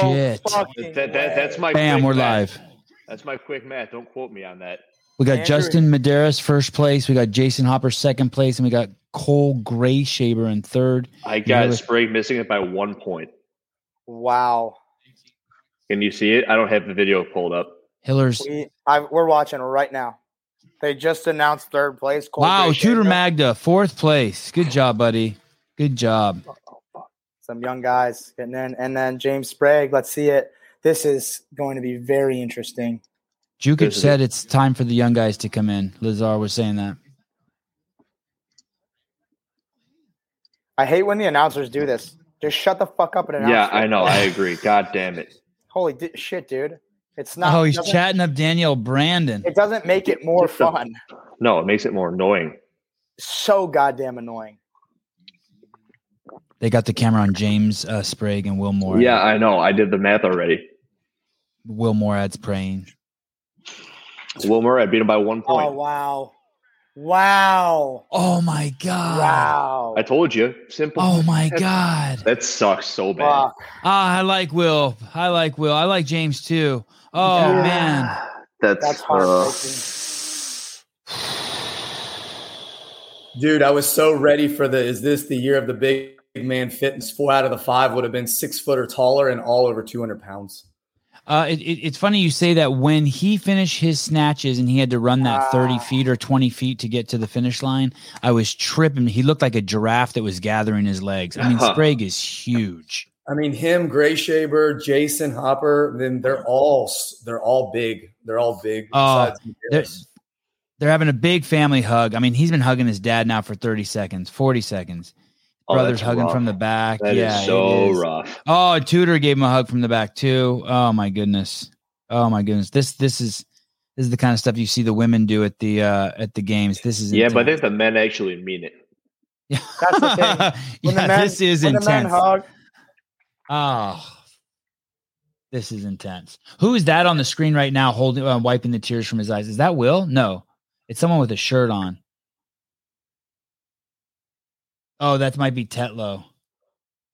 shit. That, that, that's my Bam, quick we're math. live. That's my quick math. Don't quote me on that. We got Andrew- Justin Medeiros first place. We got Jason Hoppe second place, and we got Cole Greashaber in third. I got really- Sprague missing it by one point. Wow. Can you see it? I don't have the video pulled up. Hillers. We, I, we're watching right now. They just announced third place. Cole Wow, Gray Tudor Shaver. Magda fourth place. Good job, buddy. Good job. Some young guys getting in. And then James Sprague. Let's see it. This is going to be very interesting. Dukic said it's time for the young guys to come in. Lazar was saying that. I hate when the announcers do this. Just shut the fuck up and announce. Yeah, it. I know. I agree. God damn it. Holy di- shit, dude! It's not. oh, he's chatting up Daniel Brandon. It doesn't make it more fun. No, it makes it more annoying. So goddamn annoying. They got the camera on James uh, Sprague and Will Moore. Yeah, I know. I did the math already. Will Moorad's praying. Wilmer, I beat him by one point. Oh wow, wow, Oh my god. wow. I told you. Simple. Oh my god. That sucks so bad. Fuck. Ah, I like Will. I like Will. I like James too. Oh Yeah. man. That's, That's uh, heartbreaking. Dude, I was so ready for the is this the year of the big man fitness? Four out of the five would have been six foot or taller and all over 200 pounds. Uh, it, it, it's funny you say that. When he finished his snatches and he had to run that 30 Ah. feet or 20 feet to get to the finish line, I was tripping. He looked like a giraffe that was gathering his legs. I mean, Sprague is huge. I mean, him, Greashaber, Jason Hoppe, then they're all they're all big. They're all big. Oh, They're, they're having a big family hug. I mean, he's been hugging his dad now for 30 seconds, 40 seconds. Oh, Brothers hugging rough. from the back. That yeah, so rough. Oh, Tudor gave him a hug from the back too. Oh my goodness. Oh my goodness. This this is this is the kind of stuff you see the women do at the uh at the games. This is Yeah, but I intense. think the men actually mean it. That's the thing. When yeah, the men, this is when the men intense. hug, Oh, this is intense. Who is that on the screen right now, holding, uh, wiping the tears from his eyes? Is that Will? No, it's someone with a shirt on. Oh, that might be Tetlow.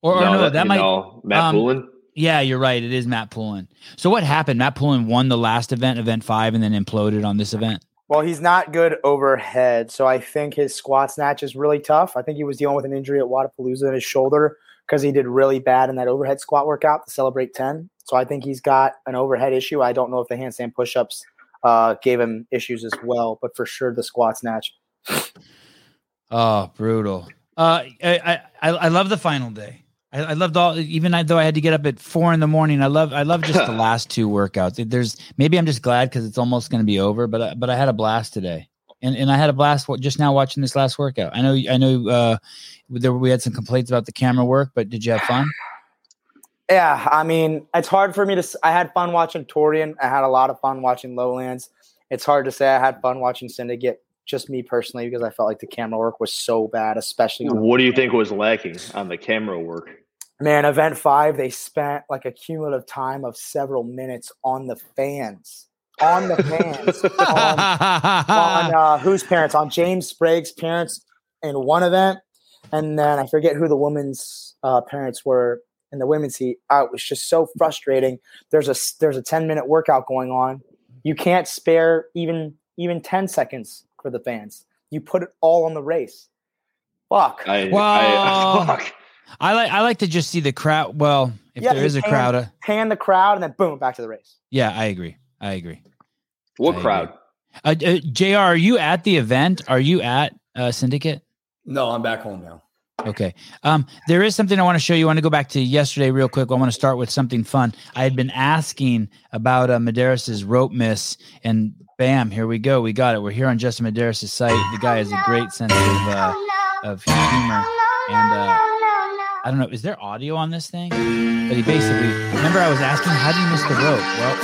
Or, or no, that, you might. know, Matt um, Poulin. Yeah, you're right. It is Matt Poulin. So what happened? Matt Poulin won the last event, event five, and then imploded on this event. well, he's not good overhead, so I think his squat snatch is really tough. I think he was dealing with an injury at Wodapalooza in his shoulder because he did really bad in that overhead squat workout to celebrate ten. So I think he's got an overhead issue. I don't know if the handstand pushups uh, gave him issues as well, but for sure the squat snatch. Oh, brutal. Uh, I, I, I love the final day. I, I loved all, even though I had to get up at four in the morning. I love, I love just the last two workouts. There's maybe I'm just glad because it's almost going to be over, but I, but I had a blast today, and and I had a blast just now watching this last workout. I know, I know, uh, there we had some complaints about the camera work, but did you have fun? Yeah, I mean, it's hard for me to. I had fun watching Torian. I had a lot of fun watching Lowlands. It's hard to say I had fun watching Syndicate. Just me personally, because I felt like the camera work was so bad, especially What do you think was lacking on the camera work? man. Event five, they spent like a cumulative time of several minutes on the fans, on the fans, on, on uh, whose parents? On James Sprague's parents in one event, and then I forget who the woman's uh, parents were in the women's heat. Uh, it was just so frustrating. There's a s- there's a ten minute workout going on. You can't spare even even ten seconds for the fans. You put it all on the race. Fuck. I, Well- I, fuck. I like, I like to just see the crowd. Well, if Yeah, there you is a can. crowd, uh, Pan the crowd and then boom, back to the race. yeah, I agree. I agree. What I crowd? Uh, uh, Jr. Are you at the event? Are you at uh, Syndicate? No, I'm back home now. Okay. Um, there is something I want to show you. I want to go back to yesterday real quick. I want to start with something fun. I had been asking about uh, Medeiros' rope miss, and bam, here we go. We got it. We're here on Justin Medeiros' site. The guy has a great sense of, uh, of humor. And uh, I don't know, is there audio on this thing? But he basically, remember I was asking, how do you miss the rope? Well,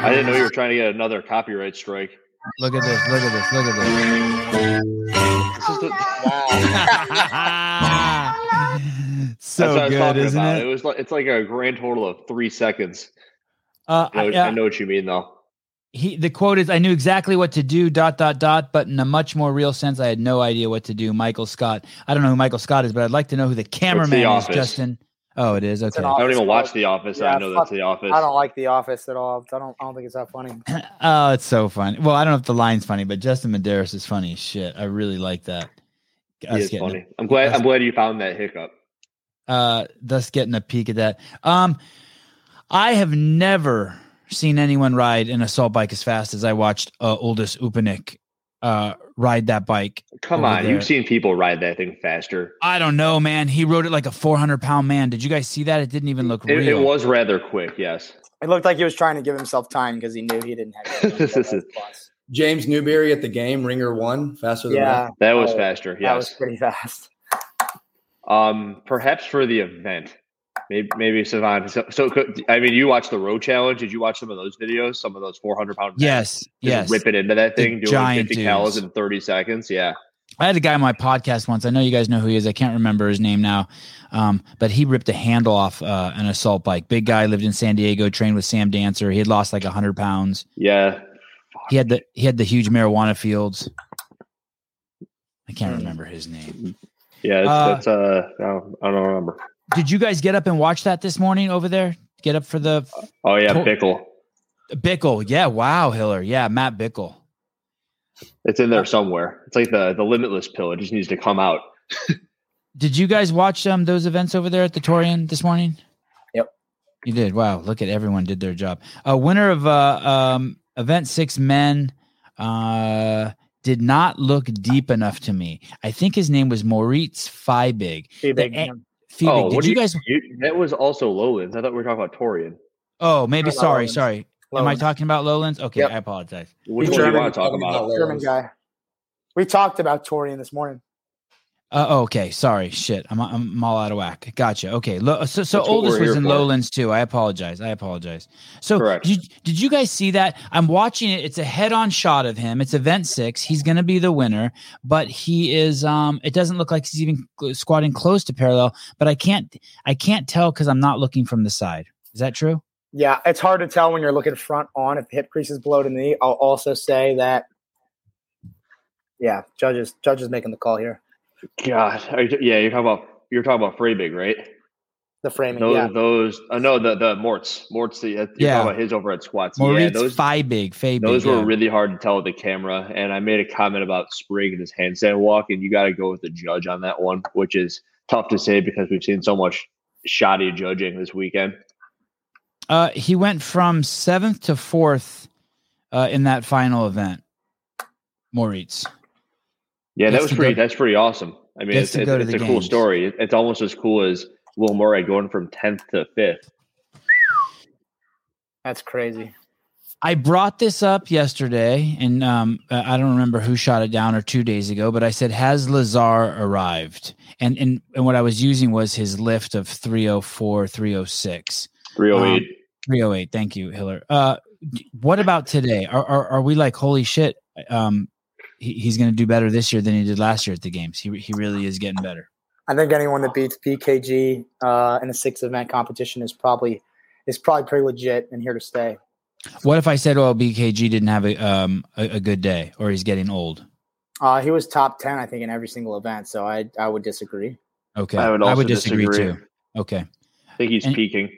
I didn't know you were trying to get another copyright strike. Look at this, look at this, look at This is the, this. so that's what I was good, isn't about. it? It was like it's like a grand total of three seconds. Uh, I know, I- I know what you mean though. he the quote is I knew exactly what to do dot dot dot but in a much more real sense I had no idea what to do Michael Scott I don't know who Michael Scott is but I'd like to know who the cameraman is Justin oh it is okay I don't Office even watch quote. The Office. Yeah, I know fuck- that's The Office. I don't like The Office at all. I don't. I don't think it's that funny. oh it's so funny well I don't know if the line's funny but Justin Medeiros is funny as shit I really like that He Us is funny. I'm glad. us- I'm glad you found that hiccup. uh thus getting a peek at that um i have never seen anyone ride an assault bike as fast as i watched uh Uldis Upenieks uh ride that bike Come on, there. you've seen people ride that thing faster. i don't know man he rode it like a 400 pound man did you guys see that it didn't even look It, real it was rather quick. Yes. It looked like he was trying to give himself time because he knew he didn't have. This is- James Newbury at the game, ringer one, faster than yeah, That was Oh, faster. that was pretty fast. Um, perhaps for the event, maybe maybe Savant. So, so could, I mean, you watched the road challenge. Did you watch some of those videos? Some of those 400 pound. yes yes ripping into that The thing, doing giant 50 cals dudes. in 30 seconds. Yeah. I had a guy on my podcast once. I know you guys know who he is. I can't remember his name now, um, but he ripped a handle off uh, an assault bike. Big guy lived in San Diego, trained with Sam Dancer. He had lost like hundred pounds. Yeah. He had the he had the huge marijuana fields. I can't remember his name. Yeah. It's, Uh, that's uh, I don't, I don't remember. Did you guys get up and watch that this morning over there? Get up for the Oh yeah, Cool. Bickle. Bickle. Yeah, wow, Hiller. Yeah, Matt Bickle. It's in there somewhere. It's like the the limitless pill. It just needs to come out. Did you guys watch um those events over there at the Torian this morning? Yep. You did. Wow, look at everyone did their job. Uh winner of uh um event 6 men uh did not look deep enough to me. I think his name was Moritz Fiebig. Pretty big. The- yeah. Fiebig. oh, did what do you guys You, that was also Lowlands. I thought we were talking about Torian. Oh, maybe No, no, sorry, Lowlands. sorry. Am I talking about Lowlands? Okay, Yep. I apologize. Which He's one do you German. want to talk about? German guy. We talked about Torian this morning. Uh, oh, okay, sorry. Shit, I'm, I'm all out of whack. Gotcha. Okay, Lo- so so That's Uldis was in for. Lowlands too. I apologize. I apologize. So Correct. Did, did you guys see that? I'm watching it. It's a head-on shot of him. It's event six. He's going to be the winner, but he is. Um, it doesn't look like he's even squatting close to parallel. But I can't. I can't tell because I'm not looking from the side. Is that true? Yeah, it's hard to tell when you're looking front on if the hip crease is below the knee. I'll also say that. Yeah, judges judges making the call here. God, are you, yeah, you're talking about you're talking about Freibig, right? The framing. Those, yeah, those, uh, no, the the Morts, Morts. The, you're Yeah. talking about his over at squats. yeah, Moritz those Fiebig. Fiebig. those yeah. were really hard to tell with the camera. And I made a comment about Spring and his handstand walk, and you got to go with the judge on that one, which is tough to say because we've seen so much shoddy judging this weekend. Uh, he went from seventh to fourth uh, in that final event. Moritz. Yeah, that was pretty. go- that's pretty awesome. I mean, it's, it's, it's the a cool story. It's almost as cool as Will Moorad going from tenth to fifth. that's crazy. I brought this up yesterday, and um, I don't remember who shot it down or two days ago, but I said, "Has Lazar arrived?" And and and what I was using was his lift of 304, 306, Three oh eight. 308. Thank you, Hiller. Uh, what about today? Are are, are we like holy shit? Um, he, he's going to do better this year than he did last year at the games. He he really is getting better. I think anyone that beats BKG uh, in a six event competition is probably is probably pretty legit and here to stay. What if I said, "Well, BKG didn't have a um a, a good day, or he's getting old"? Uh, he was top ten, I think, in every single event. So I I would disagree. Okay, I would also disagree, disagree. too. Okay, I think he's And- peaking.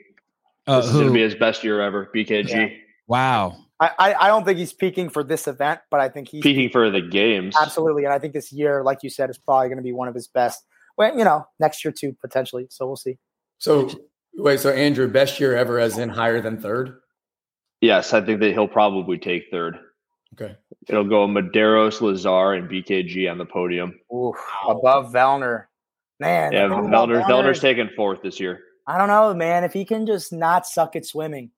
uh, this is going to be his best year ever. BKG Yeah. wow. I, I I don't think he's peaking for this event, but I think he's peaking for the games. absolutely. And I think this year, like you said, is probably going to be one of his best. Well, you know, next year too potentially. So we'll see. So wait, so Andrew, best year ever, as in higher than third. Yes, I think that he'll probably take third. Okay. It'll go Medeiros, Lazar, and BKG on the podium. Oof, above Vellner, man. Yeah, thing about Velder's, Vellner Velder's is- taking fourth this year. I don't know, man. If he can just not suck at swimming,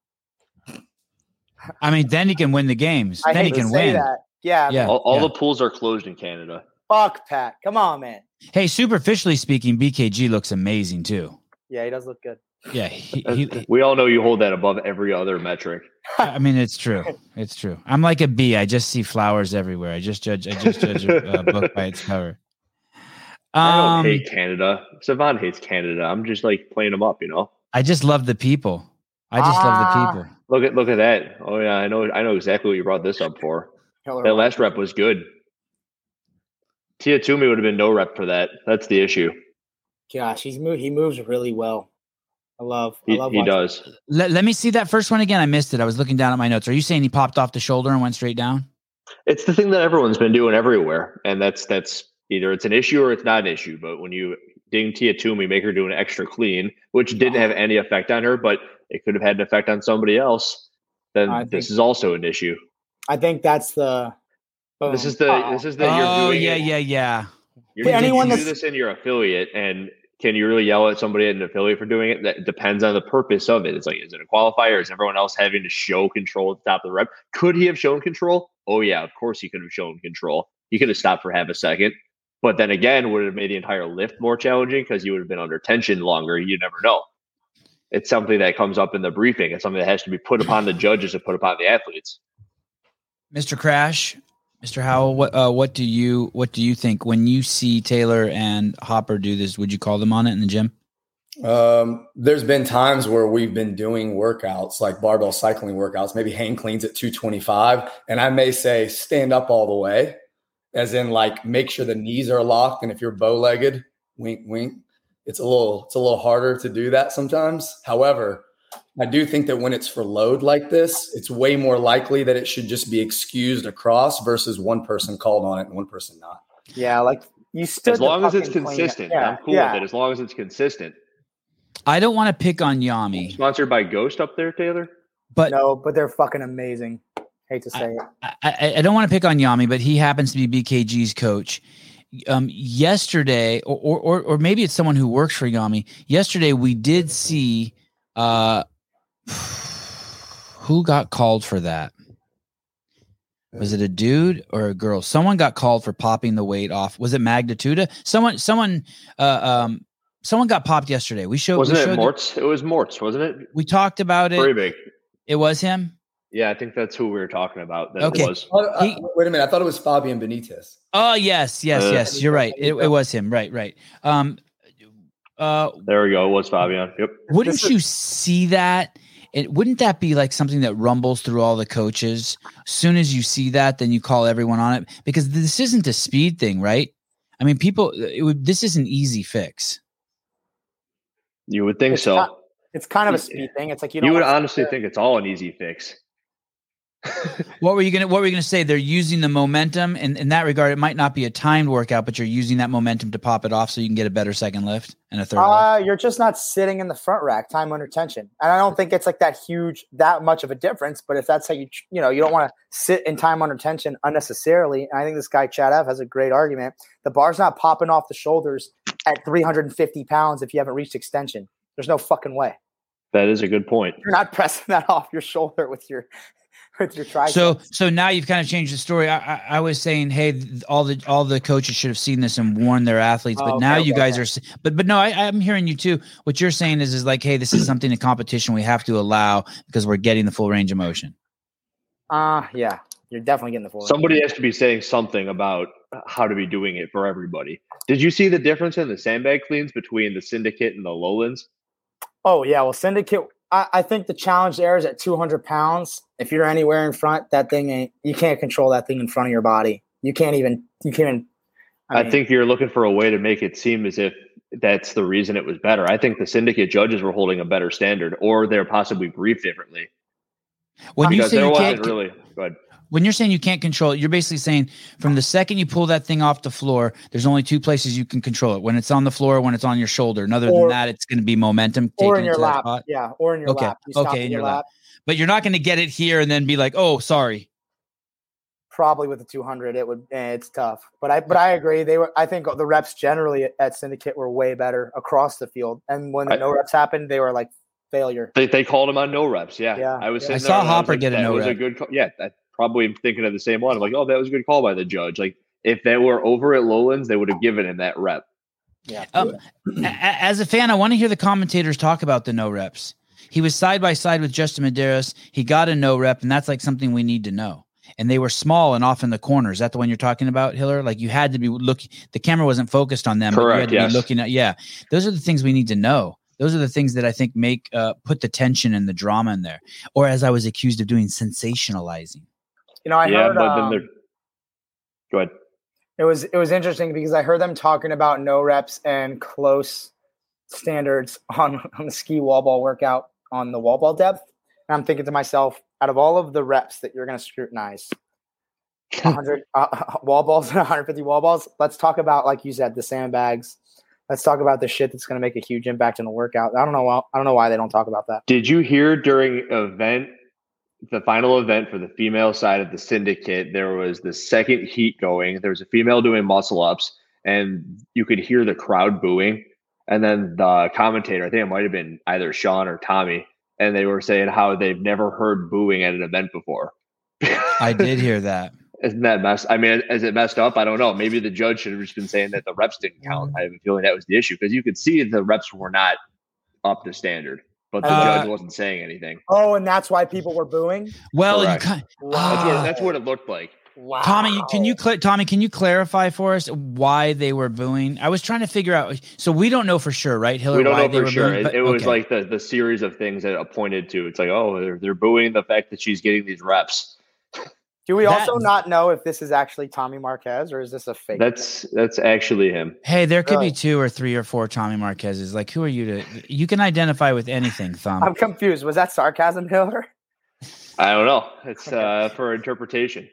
I mean, then he can win the games. I then hate he to can say win. that. Yeah, Yeah. All, all yeah. the pools are closed in Canada. Fuck Pat. Come on, man. Hey, superficially speaking, BKG looks amazing too. Yeah, he does look good. Yeah, he, he, we all know you hold that above every other metric. I mean, it's true. It's true. I'm like a bee. I just see flowers everywhere. I just judge. I just judge a, a book by its cover. I don't Um, hate Canada. Savant hates Canada. I'm just like playing them up, you know. I just love the people. I just love the Ah. people. Look at look at that. Oh yeah, I know I know exactly what you brought this up for. Hiller That last rep was good. Tia Toomey would have been no rep for that. That's the issue. Gosh, he's move, he moves really well. I love. I He, love. he watching- does. Let, let me see that first one again. I missed it. I was looking down at my notes. Are you saying he popped off the shoulder and went straight down? It's the thing that everyone's been doing everywhere, and that's that's either it's an issue or it's not an issue. But when you ding Tia Toomey, make her do an extra clean, which didn't have any effect on her, but it could have had an effect on somebody else, then I this think- is also an issue. I think that's the. This is the Uh-oh. this is the. oh you're doing yeah, it- yeah, yeah. You're Hey, anyone you do this in your affiliate, and can you really yell at somebody at an affiliate for doing it? That depends on the purpose of it. It's like, is it a qualifier? Is everyone else having to show control at the top of the rep? Could he have shown control? Oh yeah, of course he could have shown control. He could have stopped for half a second. But then again, would it have made the entire lift more challenging because you would have been under tension longer? You never know. It's something that comes up in the briefing. It's something that has to be put upon the judges and put upon the athletes. Mr. Crash, Mr. Howell, what uh, what do you what do you think when you see Taylor and Hoppe do this? Would you call them on it in the gym? Um, there's been times where we've been doing workouts like barbell cycling workouts, maybe hang cleans at 225, and I may say stand up all the way, as in like make sure the knees are locked, and if you're bow legged, wink, wink. It's a little it's a little harder to do that sometimes. However, I do think that when it's for load like this, it's way more likely that it should just be excused across versus one person called on it and one person not. Yeah, like you stood. As long as it's consistent, Yeah, I'm cool yeah. with it. As long as it's consistent. I don't want to pick on Jami, Sponsored by Ghost up there, Taylor. but No, but they're fucking amazing. Hate to say it. I, I, I don't want to pick on Jami, but he happens to be BKG's coach. Um, yesterday, or, or or or maybe it's someone who works for Jami. Yesterday, we did see uh, who got called for that. Was it a dude or a girl? Someone got called for popping the weight off. Was it Magnituda? Someone, someone, uh, um, someone got popped yesterday. We showed. Wasn't we it showed the- It was Mortz, wasn't it? we talked about it. Breivik. It was him. Yeah, I think that's who we were talking about. That Okay. was. Uh, He- wait a minute, I thought it was Fabian Benitez. Oh yes, yes, Uh, yes. You're right. It, it was him. Right, right. Um, uh, There we go. It was Fabian. Yep. wouldn't you see that? It wouldn't that be like something that rumbles through all the coaches? As soon as you see that, then you call everyone on it because this isn't a speed thing, right? I mean, people. It would. This is an easy fix. You would think It's so. not- It's kind of a speed thing. It's like you You, don't would wanna- honestly think it's all an easy fix. What were you gonna What were you gonna say? They're using the momentum, and in that regard, it might not be a timed workout, but you're using that momentum to pop it off, so you can get a better second lift and a third. lift. Uh, you're just not sitting in the front rack, time under tension. And I don't think it's like that huge, that much of a difference. But if that's how you, you know, you don't want to sit in time under tension unnecessarily. And I think this guy Chad F has a great argument. The bar's not popping off the shoulders at 350 pounds if you haven't reached extension. There's no fucking way. That is a good point. You're not pressing that off your shoulder with your with your tricep. So so now you've kind of changed the story. I, I, I was saying, hey, all the all the coaches should have seen this and warned their athletes, but Oh, now okay, you guys okay. are. But but no, I, I'm hearing you too. What you're saying is is like, hey, this is something in competition we have to allow because we're getting the full range of motion. uh yeah, you're definitely getting the full. Somebody has to be saying something about how to be doing it for everybody. Did you see the difference in the sandbag cleans between the syndicate and the lowlands? Oh yeah, well, syndicate. I, I think the challenge there is at 200 pounds. If you're anywhere in front, that thing ain't. You can't control that thing in front of your body. You can't even. You can't. Even, I, mean, think you're looking for a way to make it seem as if that's the reason it was better. I think the syndicate judges were holding a better standard, or they're possibly briefed differently. When you say there you can't, really good. When you're saying you can't control it, you're basically saying from the second you pull that thing off the floor, there's only two places you can control it: when it's on the floor, or when it's on your shoulder. And other Or- than that, it's going to be momentum. or in your lap. Yeah, or in your Okay, lap. You okay, in in your your lap. lap. But you're not going to get it here and then be like, oh, sorry. Probably with the 200, it would. Eh, it's tough. But I. But I agree. They were. I think the reps generally at, at syndicate were way better across the field. And when the I- no reps happened, they were like failure. They, they called him on no reps. Yeah, Yeah, I was. yeah. I there saw and was Hoppe like, get a no was a rep. good. Call. Yeah, I probably thinking of the same one. I'm like, oh, that was a good call by the judge. Like if they were over at Lowlands, they would have given him that rep. Yeah. Um, a- a- as a fan, I want to hear the commentators talk about the no reps. He was side by side with Justin Medeiros. He got a no rep, and that's like something we need to know. And they were small and off in the corners. Is that the one you're talking about, Hiller? Like you had to be looking. The camera wasn't focused on them. but you Correct, had to yes. be looking at. Yeah, those are the things we need to know. Those are the things that I think make uh, put the tension and the drama in there. Or as I was accused of doing, sensationalizing. You know, I yeah, heard. but um, then they're. Go ahead. it was it was interesting because I heard them talking about no reps and close standards on on the ski wall ball workout on the wall ball depth. And I'm thinking to myself, out of all of the reps that you're going to scrutinize, 100 uh, wall balls and 150 wall balls. Let's talk about, like you said, the sandbags. Let's talk about the shit that's going to make a huge impact in the workout. I don't know. why- I don't know why they don't talk about that. Did you hear during event, the final event for the female side of the syndicate, there was the second heat going. There was a female doing muscle ups, and you could hear the crowd booing. And then the commentator, I think it might have been either Sean or Tommy, and they were saying how they've never heard booing at an event before. I did hear that. Isn't that messed? I mean, is it messed up? I don't know. Maybe the judge should have just been saying that the reps didn't count. I have a feeling that was the issue because you could see the reps were not up to standard, but the Uh, judge wasn't saying anything. Oh, and that's why people were booing. Well, you Correct. kind That's, Ah. what, that's what it looked like. Wow. Tommy, can you cl- Tommy, can you clarify for us why they were booing? I was trying to figure out. So we don't know for sure, right, Hillary? we don't why know they for sure. booing, It, but- it was okay. like the the series of things that it pointed to. It's like, oh, they're, they're booing the fact that she's getting these reps. Do we That- also not know if this is actually Tommy Marquez or is this a fake? That's that's actually him. Hey, there could Really? be two or three or four Tommy Marquez's. Like, who are you to? You can identify with anything, Thumb. I'm confused. Was that sarcasm, Hiller? I don't know. It's uh, for interpretation.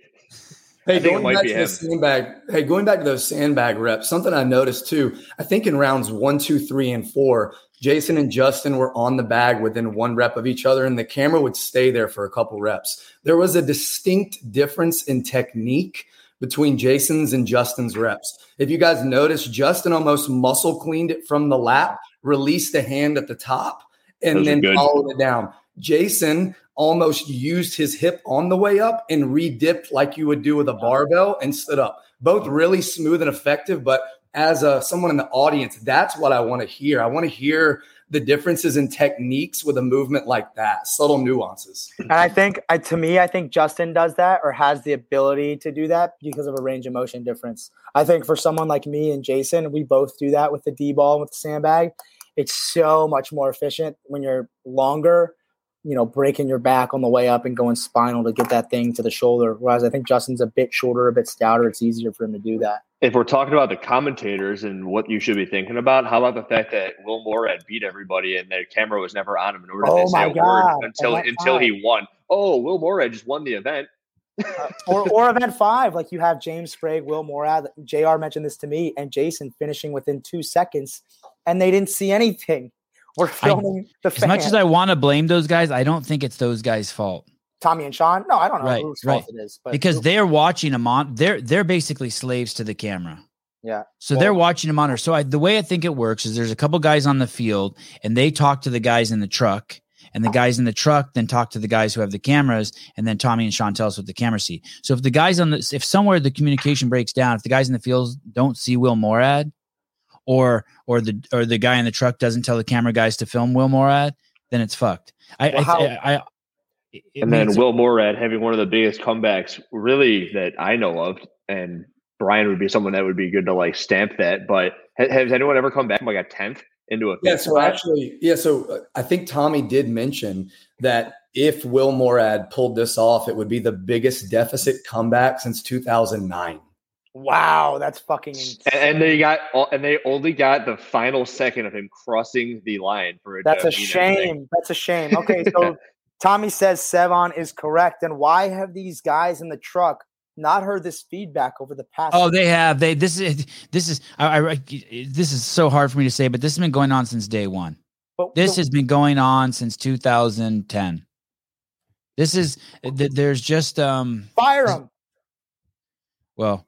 Hey, I think it going back be to the sandbag. Hey, going back to those sandbag reps, something I noticed too. I think in rounds one, two, three, and four, Jason and Justin were on the bag within one rep of each other, and the camera would stay there for a couple reps. There was a distinct difference in technique between Jason's and Justin's reps. If you guys notice, Justin almost muscle cleaned it from the lap, released the hand at the top, and then good. followed it down. Jason almost used his hip on the way up and re-dipped like you would do with a barbell and stood up. Both really smooth and effective, but as a someone in the audience, that's what I want to hear. I want to hear the differences in techniques with a movement like that, subtle nuances. And I think, I, to me, I think Justin does that or has the ability to do that because of a range of motion difference. I think for someone like me and Jason, we both do that with the D ball with the sandbag. It's so much more efficient when you're longer, you know, breaking your back on the way up and going spinal to get that thing to the shoulder. Whereas I think Justin's a bit shorter, a bit stouter. It's easier for him to do that. If we're talking about the commentators and what you should be thinking about, how about the fact that Will Moorad beat everybody and their camera was never on him in order Oh to say a word God, until event until he won. Oh, Will Moorad just won the event. Uh, or, or event five, like you have James Sprague, Will Moorad, JR mentioned this to me, and Jason finishing within two seconds, and they didn't see anything. We're filming the As much as I want to blame those guys, I don't think it's those guys' fault Tommy and Sean. No, I don't know Right, whose right. fault it is, but because they're watching them on. They're they're basically slaves to the camera. yeah, So Well- they're watching them on her. So I, the way I think it works is there's a couple guys on the field and they talk to the guys in the truck, and the guys in the truck then talk to the guys who have the cameras, and then Tommy and Sean tell us what the cameras see. So if the guys on the if somewhere the communication breaks down, if the guys in the field don't see Will Moorad, or or the or the guy in the truck doesn't tell the camera guys to film Will Moorad, then it's fucked. I Well, how- I, I it and then Will Moorad having one of the biggest comebacks really that I know of, and Brian would be someone that would be good to like stamp that. But has anyone ever come back from like a tenth into a Yeah, so spot? actually, yeah, so uh, I think Tommy did mention that if Will Moorad pulled this off, it would be the biggest deficit comeback since 2009. Wow, that's fucking insane. And, and they got all- and they only got the final second of him crossing the line for it. That's a mean anything. shame. That's a shame. Okay, so Tommy says Sevan is correct, and why have these guys in the truck not heard this feedback over the past? Oh, they have. They this is this is I, I this is so hard for me to say, but this has been going on since day one. but This the- has been going on since 2010. This is th- there's just um fire them. well,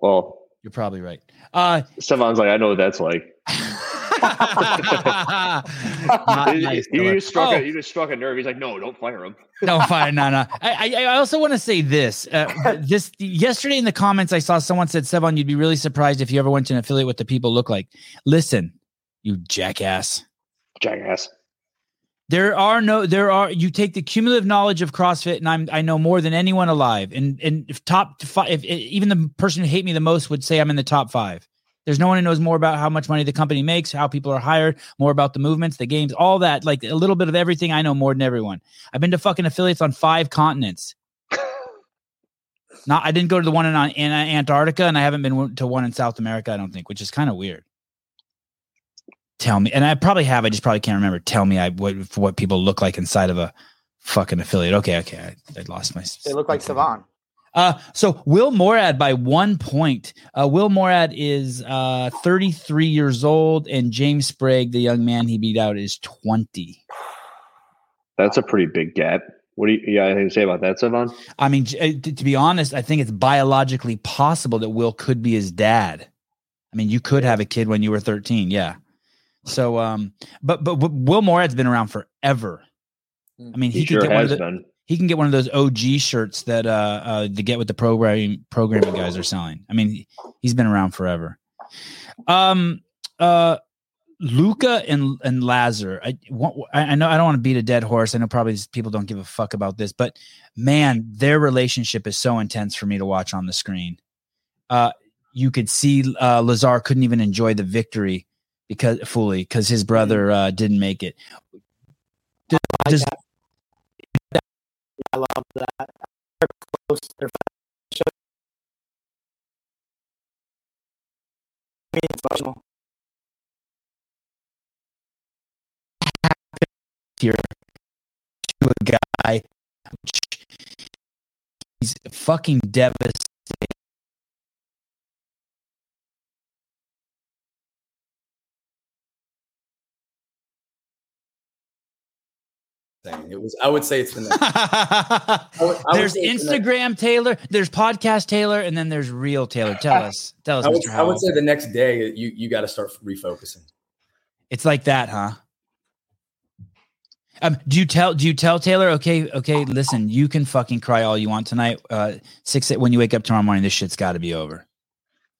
Well, you're probably right. Uh Stefan's like, I know what that's like. you, nice, you Miller. just struck Oh, a, you just struck a nerve. He's like, no, don't fire him. no, fine, no, no. I, I I also want to say this. Uh, this yesterday in the comments, I saw someone said, "Sevan, you'd be really surprised if you ever went to an affiliate what the people look like." Listen, you jackass. Jackass. There are no, there are. You take the cumulative knowledge of CrossFit, and I'm I know more than anyone alive. And and if top five, if, even the person who hate me the most would say I'm in the top five. There's no one who knows more about how much money the company makes, how people are hired, more about the movements, the games, all that. Like a little bit of everything. I know more than everyone. I've been to fucking affiliates on five continents. Not, I didn't go to the one in, in Antarctica, and I haven't been to one in South America. I don't think, which is kind of weird. Tell me, and I probably have. I just probably can't remember. Tell me, I what what people look like inside of a fucking affiliate. Okay, okay, I, I lost my. They look like Sevan. Uh, so Will Moorad by one point. Uh, Will Moorad is uh, 33 years old, and James Sprague, the young man he beat out, is 20. That's a pretty big gap. What do you, you got anything to say about that, Sevan? I mean, uh, to, to be honest, I think it's biologically possible that Will could be his dad. I mean, you could have a kid when you were 13. Yeah. So, um, but but Will Moorad's been around forever. I mean, he, He, could sure get one of the, been. he can get one of those OG shirts that uh, uh the get with the programming programming guys are selling. I mean, he's been around forever. Um uh Luka and and Lazar. I want I I know I don't want to beat a dead horse. I know probably these people don't give a fuck about this, but man, their relationship is so intense for me to watch on the screen. Uh you could see uh Lazar couldn't even enjoy the victory because fully because his brother uh didn't make it. Does- I does- I love that. They're close. They're I mean, it's emotional. here to a guy. He's fucking devastated. It was. I would say it's been. The, I would- I there's say the- Instagram Taylor, there's podcast Taylor, and then there's real Taylor. Tell us, tell us, I would, Mr. I would say the next day you you got to start refocusing. It's like that, huh? Um, do you tell do you tell Taylor, okay, okay, listen, you can fucking cry all you want tonight. Uh six when you wake up tomorrow morning, this shit's gotta be over.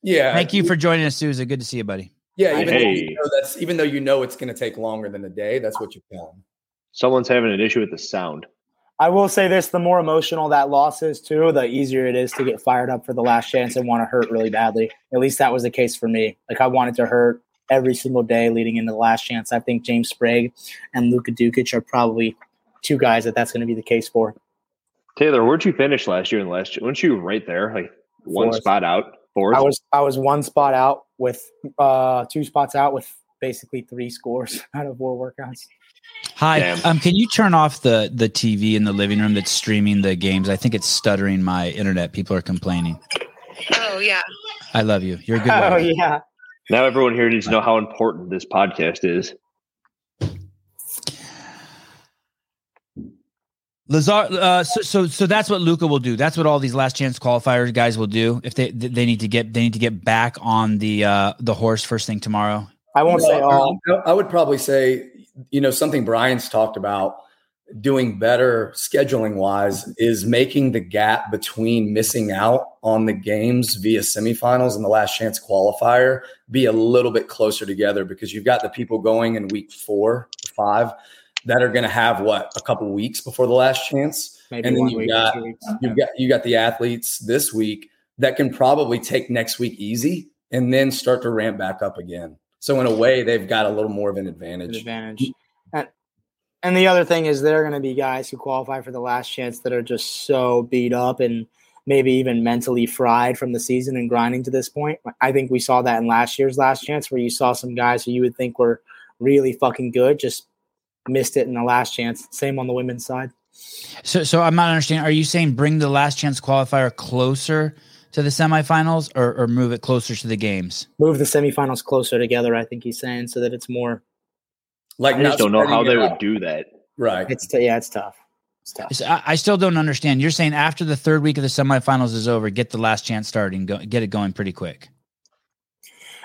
Yeah. Thank you for joining us, Souza. Good to see you, buddy. Yeah. Even though you know that's even though you know it's going to take longer than a day, that's what you tell them. Someone's having an issue with the sound. I will say this: the more emotional that loss is, too, the easier it is to get fired up for the last chance and want to hurt really badly. At least that was the case for me. Like I wanted to hurt every single day leading into the last chance. I think James Sprague and Luka Dukic are probably two guys that that's going to be the case for. Taylor, where'd you finish last year? And last, year, weren't you right there, like one Fourth. spot out, fourth? I was I was one spot out with uh two spots out with basically three scores out of four workouts. Hi. Damn. Um, can you turn off the the TV in the living room that's streaming the games? I think it's stuttering my internet. People are complaining. Oh yeah. I love you. You're a good. Oh wife. yeah. now everyone here needs to know how important this podcast is. Lazar. Uh, so, so so that's what Luka will do. That's what all these last chance qualifiers guys will do if they they need to get they need to get back on the uh the horse first thing tomorrow. I won't say all. I I would probably say, you know, something Brian's talked about doing better scheduling wise is making the gap between missing out on the games via semifinals and the last chance qualifier be a little bit closer together because you've got the people going in week four, five that are going to have what a couple weeks before the last chance. Maybe And then week got- You've got you got the athletes this week that can probably take next week easy and then start to ramp back up again. So in a way, they've got a little more of an an advantage. advantage. And, and the other thing is, there are going to be guys who qualify for the last chance that are just so beat up and maybe even mentally fried from the season and grinding to this point. I think we saw that in last year's last chance, where you saw some guys who you would think were really fucking good just missed it in the last chance. Same on the women's side. So so I'm not understanding. Are you saying bring the last chance qualifier closer to the semifinals or or move it closer to the games? Move the semifinals closer together. I think he's saying so that it's more. Like I just don't know how they it would out. do that. Right. It's t- yeah, it's tough. It's tough. So I, I still don't understand. You're saying after the third week of the semifinals is over, get the last chance starting, go, get it going pretty quick.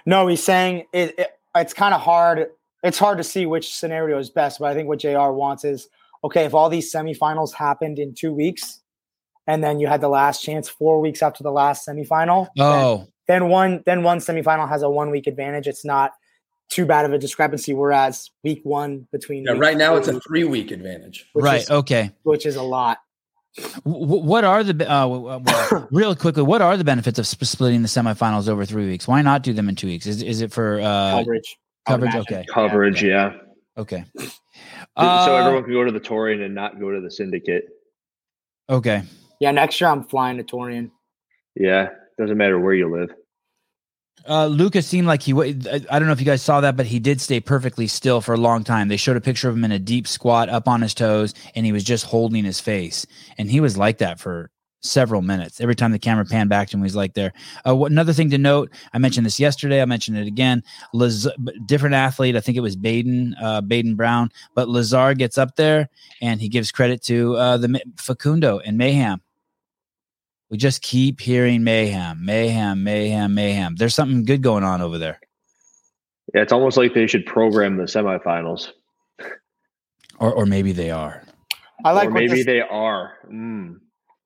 No, he's saying it, it it's kind of hard. It's hard to see which scenario is best, but I think what JR wants is okay, if all these semifinals happened in two weeks and then you had the last chance four weeks after the last semifinal, then- Oh, then, one then one semifinal has a one week advantage. It's not too bad of a discrepancy. Whereas week one between Yeah, week right now, it's a three week advantage. right. is, Okay. which is a lot. what are the uh, well, real quickly? What are the benefits of sp- splitting the semifinals over three weeks? Why not do them in two weeks? Is is it for uh, coverage. coverage? Okay, Coverage, yeah. okay, so Uh, everyone can go to the Torian and not go to the Syndicate. okay. Yeah, next year I'm flying to Torian. Yeah, doesn't matter where you live. Uh, Lucas seemed like he. wa- I I don't know if you guys saw that, but he did stay perfectly still for a long time. They showed a picture of him in a deep squat, up on his toes, and he was just holding his face. And he was like that for several minutes. Every time the camera panned back to him, he was like there. Uh, what, another thing to note: I mentioned this yesterday. I mentioned it again. Laz- different athlete. I think it was Baden, uh, Baden Brown, but Lazar gets up there and he gives credit to uh, the Ma- Facundo and Mayhem. We just keep hearing mayhem, mayhem, mayhem, mayhem. There's something good going on over there. Yeah, it's almost like they should program the semifinals. Or or maybe they are. I like or maybe this, they are. Mm.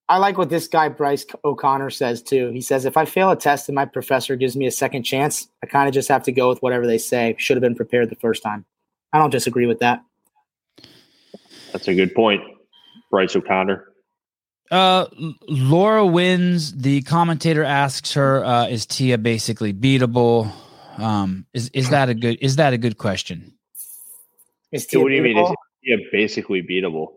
I like what this guy Bryce O'Connor says too. He says if I fail a test and my professor gives me a second chance, I kind of just have to go with whatever they say. Should have been prepared the first time. I don't disagree with that. That's a good point. Bryce O'Connor. Uh Laura wins. The commentator asks her, uh, is Tia basically beatable? Um, is is that a good is that a good question? Is So what do you mean? Is beatable? yeah, basically beatable?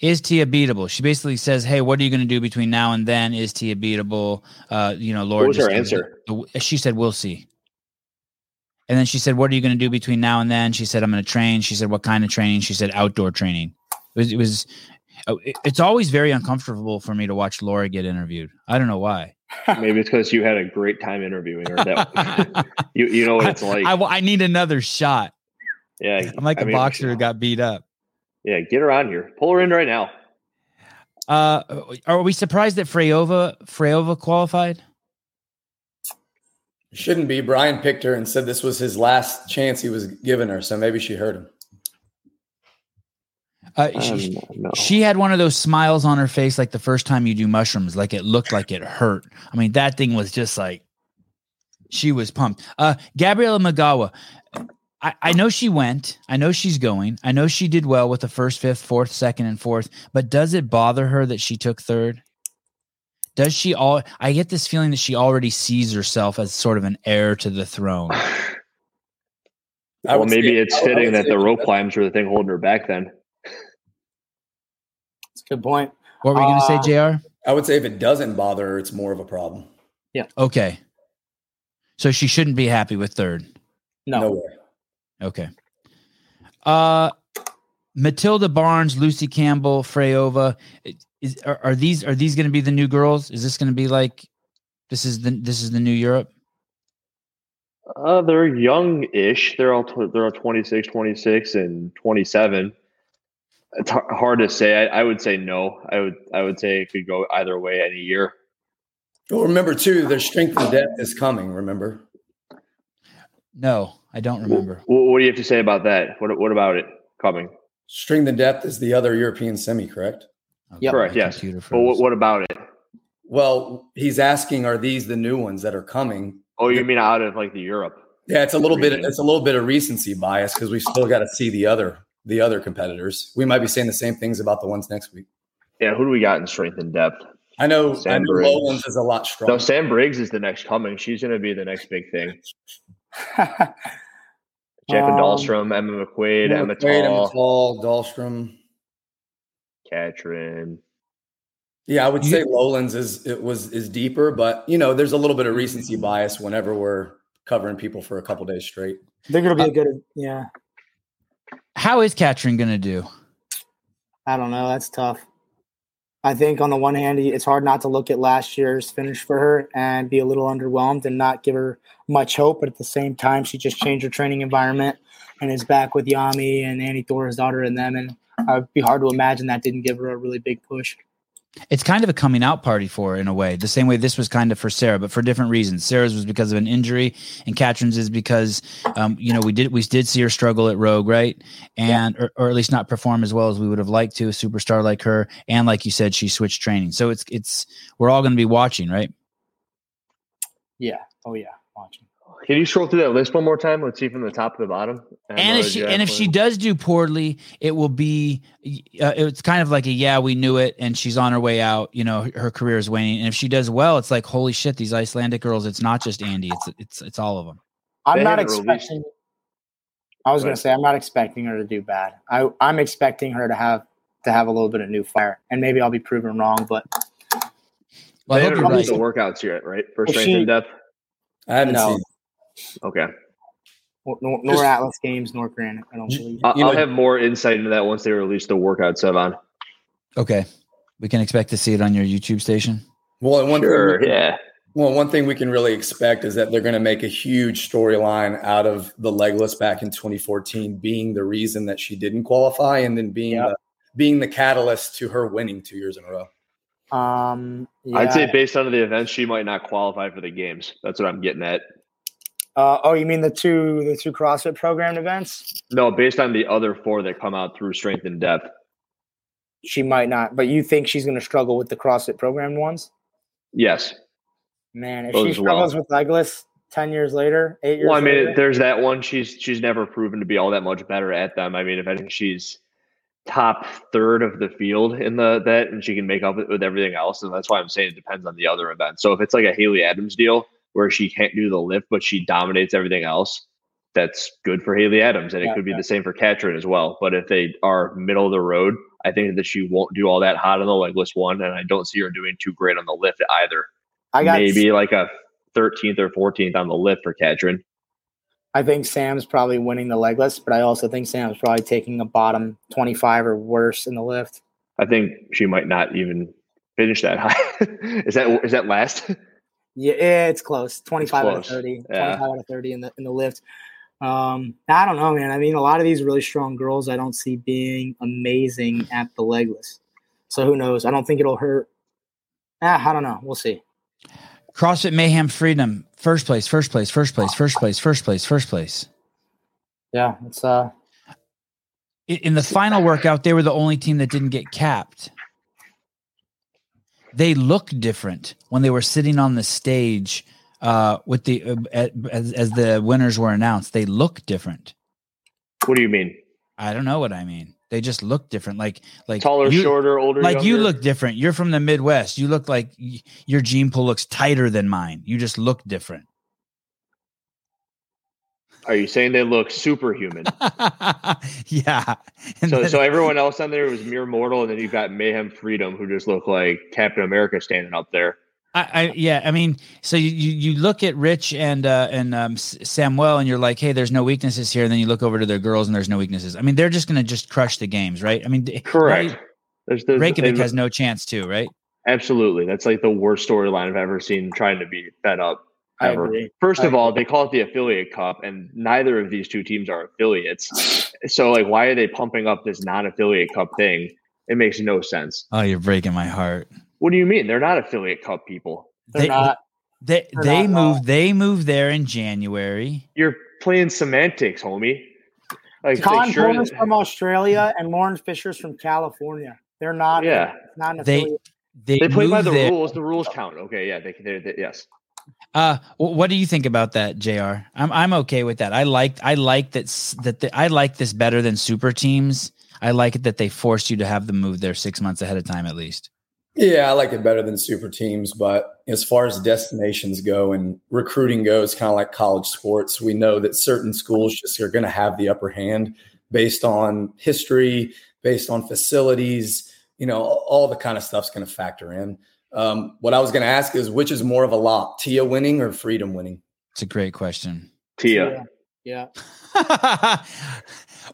Is Tia beatable? She basically says, Hey, what are you gonna do between now and then? Is Tia beatable? Uh, you know, Laura What was her answer? she said, We'll see. And then she said, What are you gonna do between now and then? She said, I'm gonna train. She said, What kind of training? She said, outdoor training. It was it was oh, it- it's always very uncomfortable for me to watch Laura get interviewed. I don't know why. Maybe it's because you had a great time interviewing her. That you you know what it's like. I, I need another shot. yeah, I'm like a a boxer who got beat up. Yeah, get her on here. Pull her in right now. Uh, are we surprised that Freyova Freyova qualified? Shouldn't be. Brian picked her and said this was his last chance he was giving her, so maybe she heard him. Uh, she, Um, she had one of those smiles on her face, like the first time you do mushrooms, like it looked like it hurt. I mean, that thing was just like she was pumped. Uh, Gabriela Migała, I, I know she went. I know she's going. I know she did well with the first, fifth, fourth, second, and fourth. But does it bother her that she took third? Does she all? I get this feeling that she already sees herself as sort of an heir to the throne. Well, maybe say- it's I would- I fitting that the rope climbs were the thing holding her back. Then That's a good point. What were you going to Uh, say, Jr? I would say if it doesn't bother her, it's more of a problem. Yeah. Okay, so she shouldn't be happy with third. No. No way. Okay. Uh Matilda Barnes, Lucy Campbell, Freyova. Is are, are these are these going to be the new girls? Is this going to be like this is the this is the new Europe? uh, they're young-ish. They're all tw- they're all 26, 26, and 27. It's har- hard to say. I, I would say no. I would I would say it could go either way any year. Well, remember too, their strength and depth is coming. Remember, No, I don't remember. What, what do you have to say about that? What what about it coming? strength and depth is the other European semi, correct? Yep. Correct, yes. But what, what about it? Well, he's asking, are these the new ones that are coming? Oh, you mean out of like the Europe? Yeah, it's a little bit. It's a little bit of recency bias because we still got to see the other the other competitors. We might be saying the same things about the ones next week. Yeah, who do we got in strength and depth? I know. I Sam know Briggs. Lowlands is a lot stronger. No, Sam Briggs is the next coming. She's going to be the next big thing. Jacqueline Um, Dahlstrom, Emma McQuaid, Emma Wade, Emma Tall, Tall, Dahlstrom. Katrin. Yeah, I would say Lowlands is it was is deeper, but you know, there's a little bit of recency bias whenever we're covering people for a couple days straight. I think it'll be a good. Yeah, How is Katrin going to do? I don't know. That's tough. I think on the one hand, it's hard not to look at last year's finish for her and be a little underwhelmed and not give her much hope. But at the same time, she just changed her training environment and is back with Jami and Annie Thorisdottir and them. And uh, it'd be hard to imagine that didn't give her a really big push. It's kind of a coming out party for her in a way, the same way this was kind of for Sarah, but for different reasons. Sarah's was because of an injury, and Katrin's is because, um, you know, we did we did see her struggle at Rogue, right? And or, or at least not perform as well as we would have liked to. A superstar like her, and like you said, she switched training, so it's it's we're all going to be watching, right? Yeah. Oh yeah. Watching. Can you scroll through that list one more time? Let's see from the top to the bottom. And if she and if she does do poorly, it will be uh, it's kind of like a yeah we knew it, and she's on her way out. You know her career is waning. And if she does well, it's like holy shit, these Icelandic girls. It's not just Andy. It's it's it's all of them. I'm not expecting. Released. I was going to say I'm not expecting her to do bad. I I'm expecting her to have to have a little bit of new fire, and maybe I'll be proven wrong. But well, they haven't released right. the workouts yet, right? For strength and depth. I haven't no. seen. Okay. Nor, nor Atlas Games, nor Granite. I don't believe. I'll, I'll have more insight into that once they release the workout Sevan. Okay, we can expect to see it on your YouTube station. Well, one sure, thing, yeah. Well, one thing we can really expect is that they're going to make a huge storyline out of the legless back in 2014 being the reason that she didn't qualify, and then being yep. the, being the catalyst to her winning two years in a row. Um, yeah. I'd say based on the events, she might not qualify for the games. That's what I'm getting at. Uh, oh, you mean the two the two CrossFit program events? No, based on the other four that come out through strength and depth. She might not, but you think she's going to struggle with the CrossFit program ones? Yes. Man, if Those she struggles well. with legless ten years later, eight years. Well, I mean, later, there's that one. She's she's never proven to be all that much better at them. I mean, if I think she's top third of the field in the that, and she can make up with, with everything else, and that's why I'm saying it depends on the other event. So if it's like a Haley Adams deal where she can't do the lift, but she dominates everything else, that's good for Haley Adams. And it could be yeah. the same for Katrin as well. But if they are middle of the road, I think that she won't do all that hot on the legless one. And I don't see her doing too great on the lift either. I got maybe like a 13th or 14th on the lift for Katrin. I think Sam's probably winning the legless, but I also think Sam's probably taking a bottom 25 or worse in the lift. I think she might not even finish that high. is that is that last? Yeah, it's close. 25 it's close. out of 30. Yeah. 25 out of 30 in the in the lift. Um, I don't know, man. I mean, a lot of these really strong girls I don't see being amazing at the legless. So who knows? I don't think it'll hurt. Ah, I don't know. We'll see. CrossFit Mayhem Freedom, first place, first place, first place, first place, first place, first place. Yeah, it's uh in the final workout, they were the only team that didn't get capped they look different when they were sitting on the stage uh, with the uh, as, as the winners were announced. They look different. What do you mean? I don't know what I mean. They just look different. Like like taller, you, shorter, older. Like younger. you look different. You're from the Midwest. You look like your gene pool looks tighter than mine. You just look different. Are you saying they look superhuman? yeah. And so, then, so everyone else on there was mere mortal, and then you've got Mayhem Freedom, who just look like Captain America standing up there. I, I yeah, I mean, so you you look at Rich and uh, and um, Samuel, and you're like, hey, there's no weaknesses here. And then you look over to their girls, and there's no weaknesses. I mean, they're just going to just crush the games, right? I mean, correct. Right? There's, there's Reykjavik has no chance too, right? Absolutely, that's like the worst storyline I've ever seen. Trying to be fed up ever. First of all, they call it the affiliate cup, and neither of these two teams are affiliates. so, like, why are they pumping up this non-affiliate cup thing? It makes no sense. Oh, you're breaking my heart. What do you mean? They're not affiliate cup people. They're they, not. They they're they moved. They moved there in January. You're playing semantics, homie. Like Khan sure Porter's from Australia and Lauren Fisher's from California. They're not. Yeah, not an affiliate. They they, they play by the there. rules. The rules count. Okay, yeah, they, they, they yes. Uh, what do you think about that, Jr? I'm I'm okay with that. I like I like that that the, I like this better than super teams. I like it that they forced you to have them move there six months ahead of time at least. Yeah, I like it better than super teams. But as far as destinations go and recruiting goes, kind of like college sports, we know that certain schools just are going to have the upper hand based on history, based on facilities. You know, all the kind of stuff's going to factor in. Um, what I was going to ask is which is more of a lot, Tia winning or Freedom winning? It's a great question. Tia. Yeah.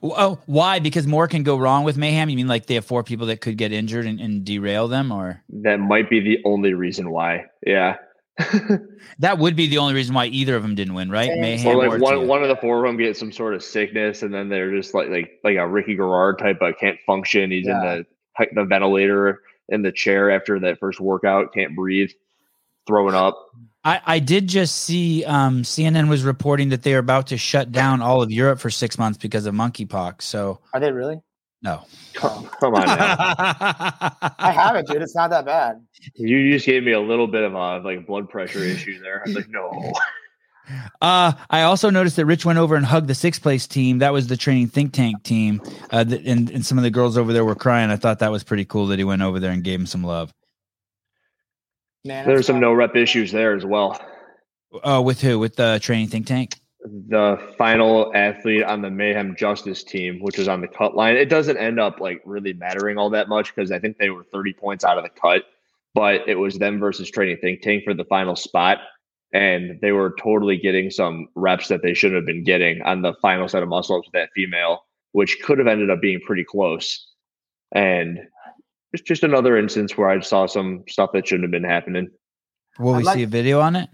oh, why? Because more can go wrong with Mayhem. You mean like they have four people that could get injured and, and derail them, or that might be the only reason why. Yeah. that would be the only reason why either of them didn't win, right? Mayhem or like or one, Tia. one of the four of them get some sort of sickness, and then they're just like like like a Ricky Garard type but can't function. He's yeah. in the the ventilator in the chair after that first workout, can't breathe, throwing up. I, I did just see um, CNN was reporting that they are about to shut down all of Europe for six months because of monkeypox. So are they really? No. Come, come on now. I have it, dude. It's not that bad. You just gave me a little bit of a like blood pressure issue there. I was like, no. Uh, I also noticed that Rich went over and hugged the sixth place team. That was the training think tank team. Uh, th- and, and some of the girls over there were crying. I thought that was pretty cool that he went over there and gave him some love. Man, There's some no rep issues there as well. Oh, with who? With the training think tank? The final athlete on the Mayhem Justice team, which was on the cut line, it doesn't end up like really mattering all that much because I think they were 30 points out of the cut, but it was them versus Training Think Tank for the final spot. And they were totally getting some reps that they shouldn't have been getting on the final set of muscle ups with that female, which could have ended up being pretty close. And it's just another instance where I saw some stuff that shouldn't have been happening. Will we like- see a video on it?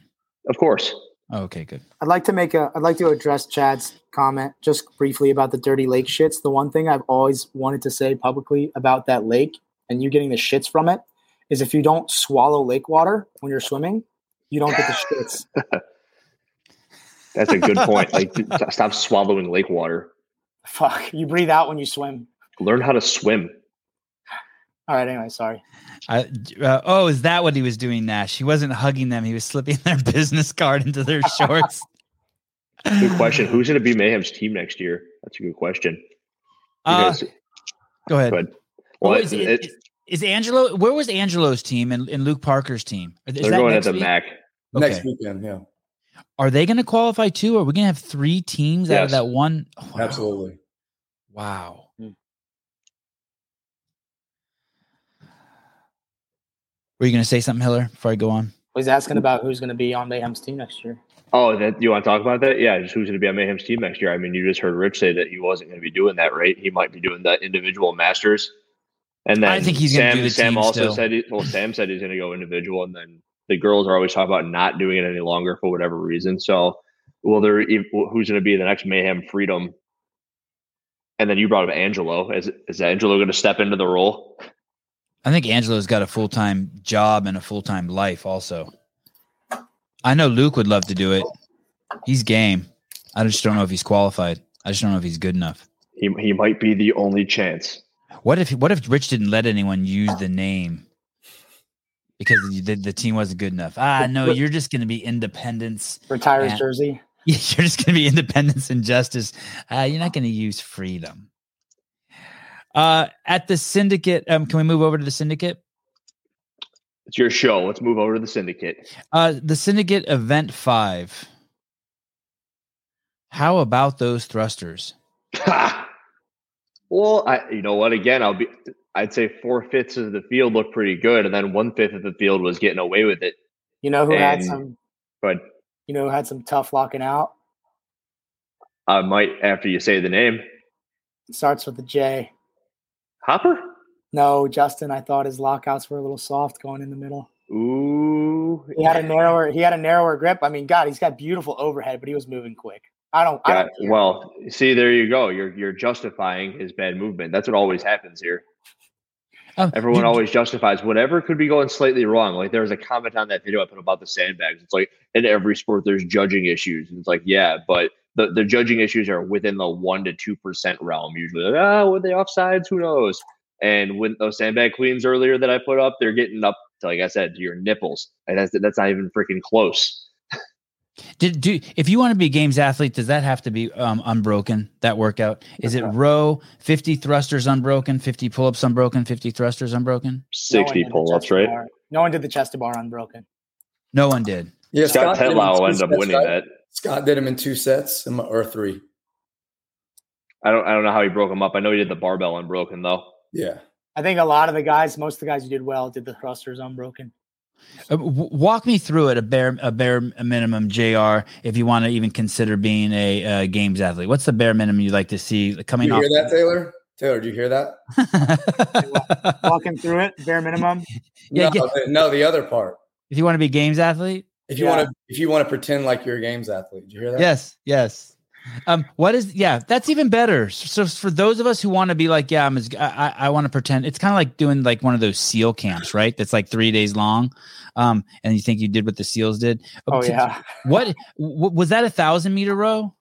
Of course. Oh, okay, good. I'd like to make a. I'd like to address Chad's comment just briefly about the dirty lake shits. The one thing I've always wanted to say publicly about that lake and you getting the shits from it is if you don't swallow lake water when you're swimming, you don't get the shits. That's a good point. Like, stop swallowing lake water. Fuck, you breathe out when you swim. Learn how to swim. All right. Anyway, sorry. I, uh, oh, is that what he was doing, Nash? He wasn't hugging them. He was slipping their business card into their shorts. Good question. Who's going to be Mayhem's team next year? That's a good question. Uh, Because, go ahead. but Oh, well, is, it- it- is Angelo? Where was Angelo's team and, and Luke Parker's team? Is they're that going at the week? MAC. Okay. Next weekend, yeah. Are they going to qualify too? Are we going to have three teams out of that one? Oh, wow. Absolutely. Wow. Hmm. Were you going to say something, Hiller, before I go on? Was asking about who's going to be on Mayhem's team next year. Oh, that you want to talk about that? Yeah, just who's going to be on Mayhem's team next year? I mean, you just heard Rich say that he wasn't going to be doing that, right? He might be doing the individual masters. And then I think he's Sam, do the Sam also still. said, he, well, Sam said he's going to go individual, and then the girls are always talking about not doing it any longer for whatever reason. So, will there? Who's going to be the next Mayhem Freedom? And then you brought up Angelo. Is is Angelo going to step into the role? I think Angelo's got a full time job and a full time life also. I know Luke would love to do it. He's game. I just don't know if he's qualified. I just don't know if he's good enough. He he might be the only chance. What if what if Rich didn't let anyone use the name because the, the team wasn't good enough? Ah, no, you're just going to be independence. Retire his Yeah. jersey. You're just going to be independence and justice. Uh, you're not going to use freedom. Uh, at the syndicate, um, can we move over to the syndicate? It's your show. Let's move over to the syndicate. Uh, the syndicate event five. How about those thrusters? well, I you know what? Again, I'll be. I'd say four fifths of the field looked pretty good, and then one fifth of the field was getting away with it. You know who had some. But You know who had some tough locking out. I might after you say the name, starts with a J. Hopper. No, Justin. I thought his lockouts were a little soft going in the middle. Ooh, He had a narrower. He had a narrower grip. I mean, God, he's got beautiful overhead, but he was moving quick. I don't. I don't care. well, see, there you go. You're you're justifying his bad movement. That's what always happens here. Um, Everyone you- always justifies whatever could be going slightly wrong. Like there was a comment on that video I put about the sandbags. It's like in every sport there's judging issues. And it's like, yeah, but the, the judging issues are within the one to two percent realm usually. Like, ah, were they offsides? Who knows? And with those sandbag queens earlier that I put up, they're getting up to like I said, to your nipples. And that's that's not even freaking close. Did do if you want to be a games athlete, does that have to be um, unbroken? That workout is it row fifty thrusters unbroken, fifty pull ups unbroken, fifty thrusters unbroken? No one Sixty did the pull ups, right? bar. No one did the chest to bar unbroken. No one did. Yeah, Scott did him Tetlow two will end up winning right? that. Scott did him in two sets or three. I don't I don't know how he broke them up. I know he did the barbell unbroken though. Yeah. I think a lot of the guys, most of the guys who did well, did the thrusters unbroken. Uh, w- walk me through it a bare a bare minimum, Jr. If you want to even consider being a uh, games athlete, what's the bare minimum you'd like to see coming you off? hear that, Taylor? Taylor, do you hear that? Walking through it, bare minimum. Yeah, no, get- the, no, the other part. if you want to be games athlete, If you Yeah. want to, if you want to pretend like you're a games athlete, do you hear that? Yes, yes. Um, what is yeah? That's even better. So for those of us who want to be like, yeah, I'm as, I, I want to pretend. It's kind of like doing like one of those SEAL camps, right? That's like three days long. Um, and you think you did what the SEAls did. Oh T- yeah. What w- was that? A thousand meter row?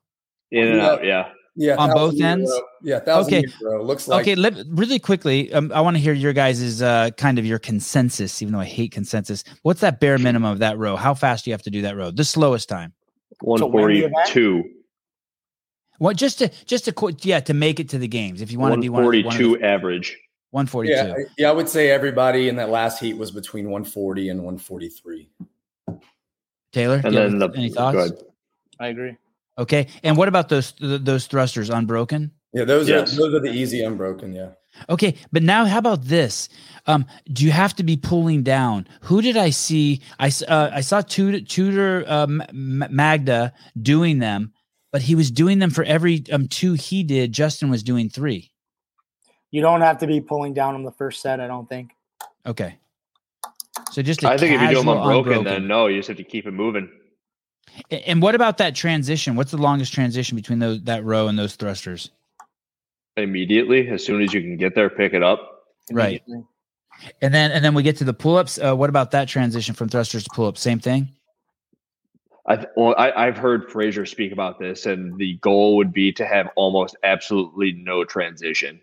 In and Yeah. out, yeah. Yeah. On both ends? row. Yeah. Thousand Okay. meter row. Looks like okay, let, really quickly. Um, I want to hear your guys' uh, kind of your consensus, even though I hate consensus. What's that bare minimum of that row? How fast do you have to do that row? The slowest time. One To win the event? forty-two. What just to just to qu- yeah to make it to the games if you want to be one of the, one of forty-two the, average. 142. Yeah, yeah, I would say everybody in that last heat was between 140 and 143. Taylor, And you have then the any thoughts? ahead. I agree. Okay, and what about those th- those thrusters unbroken? Yeah, those Yes. are those are the easy unbroken. Yeah. Okay, but now how about this? Um, do you have to be pulling down? Who did I see? I s- uh, I saw Tudor, Tudor uh, M- M- Magda doing them, but he was doing them for every um two he did. Justin was doing three. You don't have to be pulling down on the first set. I don't think. Okay, so just I I think if you do them unbroken, then no, you just have to keep it moving. And what about that transition? What's the longest transition between those that row and those thrusters? Immediately, as soon as you can get there, pick it up. Right. And then and then we get to the pull ups. Uh, what about that transition from thrusters to pull ups? Same thing. I, well, I, I've heard Fraser speak about this, and the goal would be to have almost absolutely no transition.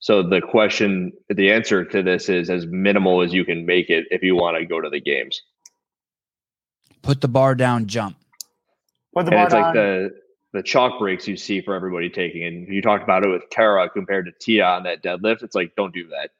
So the question, the answer to this is as minimal as you can make it if you want to go to the games. Put the bar down, jump. Put the and bar it's like the the chalk breaks you see for everybody taking. And you talked about it with Kara compared to Tia on that deadlift. It's like don't do that.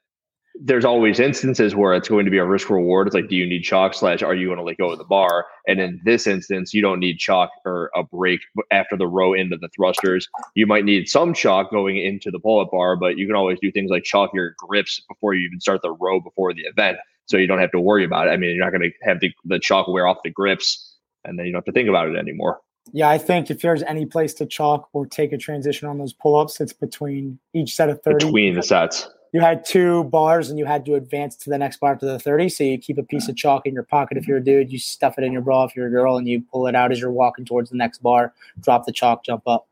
There's always instances where it's going to be a risk reward. It's like, do you need chalk slash are you going to let go of the bar? And in this instance, you don't need chalk or a break after the row into the thrusters. You might need some chalk going into the pull-up bar, but you can always do things like chalk your grips before you even start the row before the event. So you don't have to worry about it. I mean, you're not going to have the, the chalk wear off the grips and then you don't have to think about it anymore. Yeah, I think if there's any place to chalk or take a transition on those pull-ups, it's between each set of 30. Between the sets. You had two bars and you had to advance to the next bar to the 30. So you keep a piece of chalk in your pocket if you're a dude, you stuff it in your bra if you're a girl, and you pull it out as you're walking towards the next bar, drop the chalk, jump up.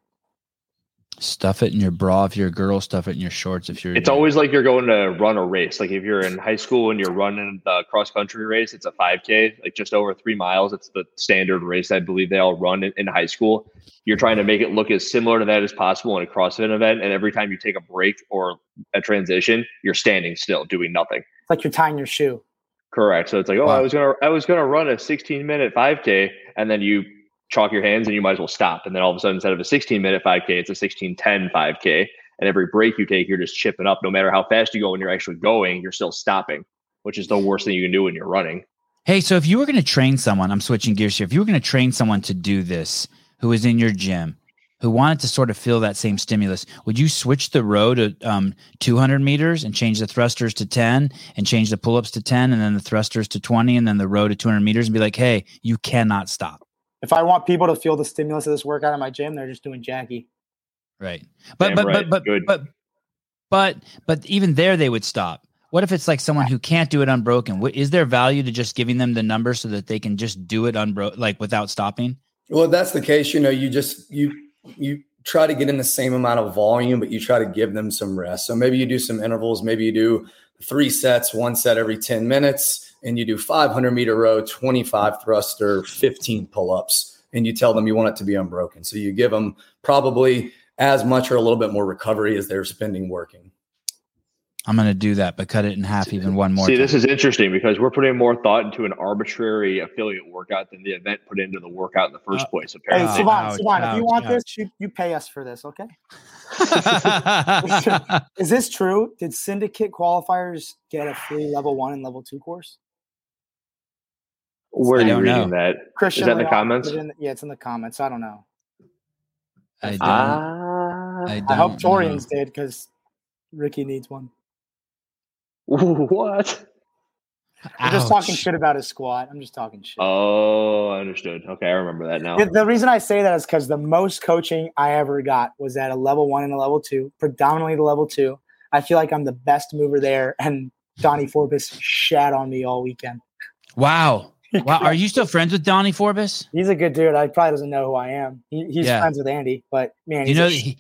Stuff it in your bra if you're a girl. Stuff it in your shorts if you're. It's dude. always like you're going to run a race. Like if you're in high school and you're running the cross country race, it's a 5K, like just over three miles. It's the standard race I believe they all run in, in high school. You're trying to make it look as similar to that as possible in a CrossFit event. And every time you take a break or a transition, you're standing still doing nothing. It's like you're tying your shoe. Correct. So it's like, oh, Wow. I was gonna I was gonna run a 16 minute 5K, and then you chalk your hands and you might as well stop. And then all of a sudden, instead of a 16 minute 5K, it's a 16 10 5K. And every break you take, you're just chipping up. No matter how fast you go when you're actually going, you're still stopping, which is the worst thing you can do when you're running. Hey, so if you were going to train someone, I'm switching gears here. If you were going to train someone to do this, who was in your gym, who wanted to sort of feel that same stimulus, would you switch the row to um, 200 meters and change the thrusters to 10 and change the pull ups to 10 and then the thrusters to 20 and then the row to 200 meters and be like, hey, you cannot stop. If I want people to feel the stimulus of this workout in my gym, they're just doing Jackie. Right. But Damn but, right. but but Good. but but but even there they would stop. What if it's like someone who can't do it unbroken? What, is there value to just giving them the number so that they can just do it unbroken, like without stopping? Well, if that's the case, you know, you just you you try to get in the same amount of volume, but you try to give them some rest. So maybe you do some intervals. Maybe you do three sets, one set every 10 minutes, and you do 500 meter row, 25 thruster, 15 pull ups, and you tell them you want it to be unbroken. So you give them probably as much or a little bit more recovery as they're spending working. I'm going to do that, but cut it in half even one more. See, time. this is interesting because we're putting more thought into an arbitrary affiliate workout than the event put into the workout in the first Uh, place. Hey, Apparently, Sevan, ouch, Sevan, if you want ouch. this, you, you pay us for this, okay? Is this true? Did syndicate qualifiers get a free level one and level two course? Where I are you don't reading know. that? Christian, Is that in the comments? in the- yeah, it's in the comments. I don't know. I don't. Ah, I I hope Torians know. did because Ricky needs one. what? I'm just talking shit about his squat. I'm just talking shit. Oh, I understood. Okay, I remember that now. The, the reason I say that is because the most coaching I ever got was at a level one and a level two, predominantly the level two. I feel like I'm the best mover there, and Donnie Forbes shat on me all weekend. Wow. Wow. Are you still friends with Donnie Forbes? He's a good dude. I probably doesn't know who I am. He, he's Yeah. friends with Andy, but man, You know, he,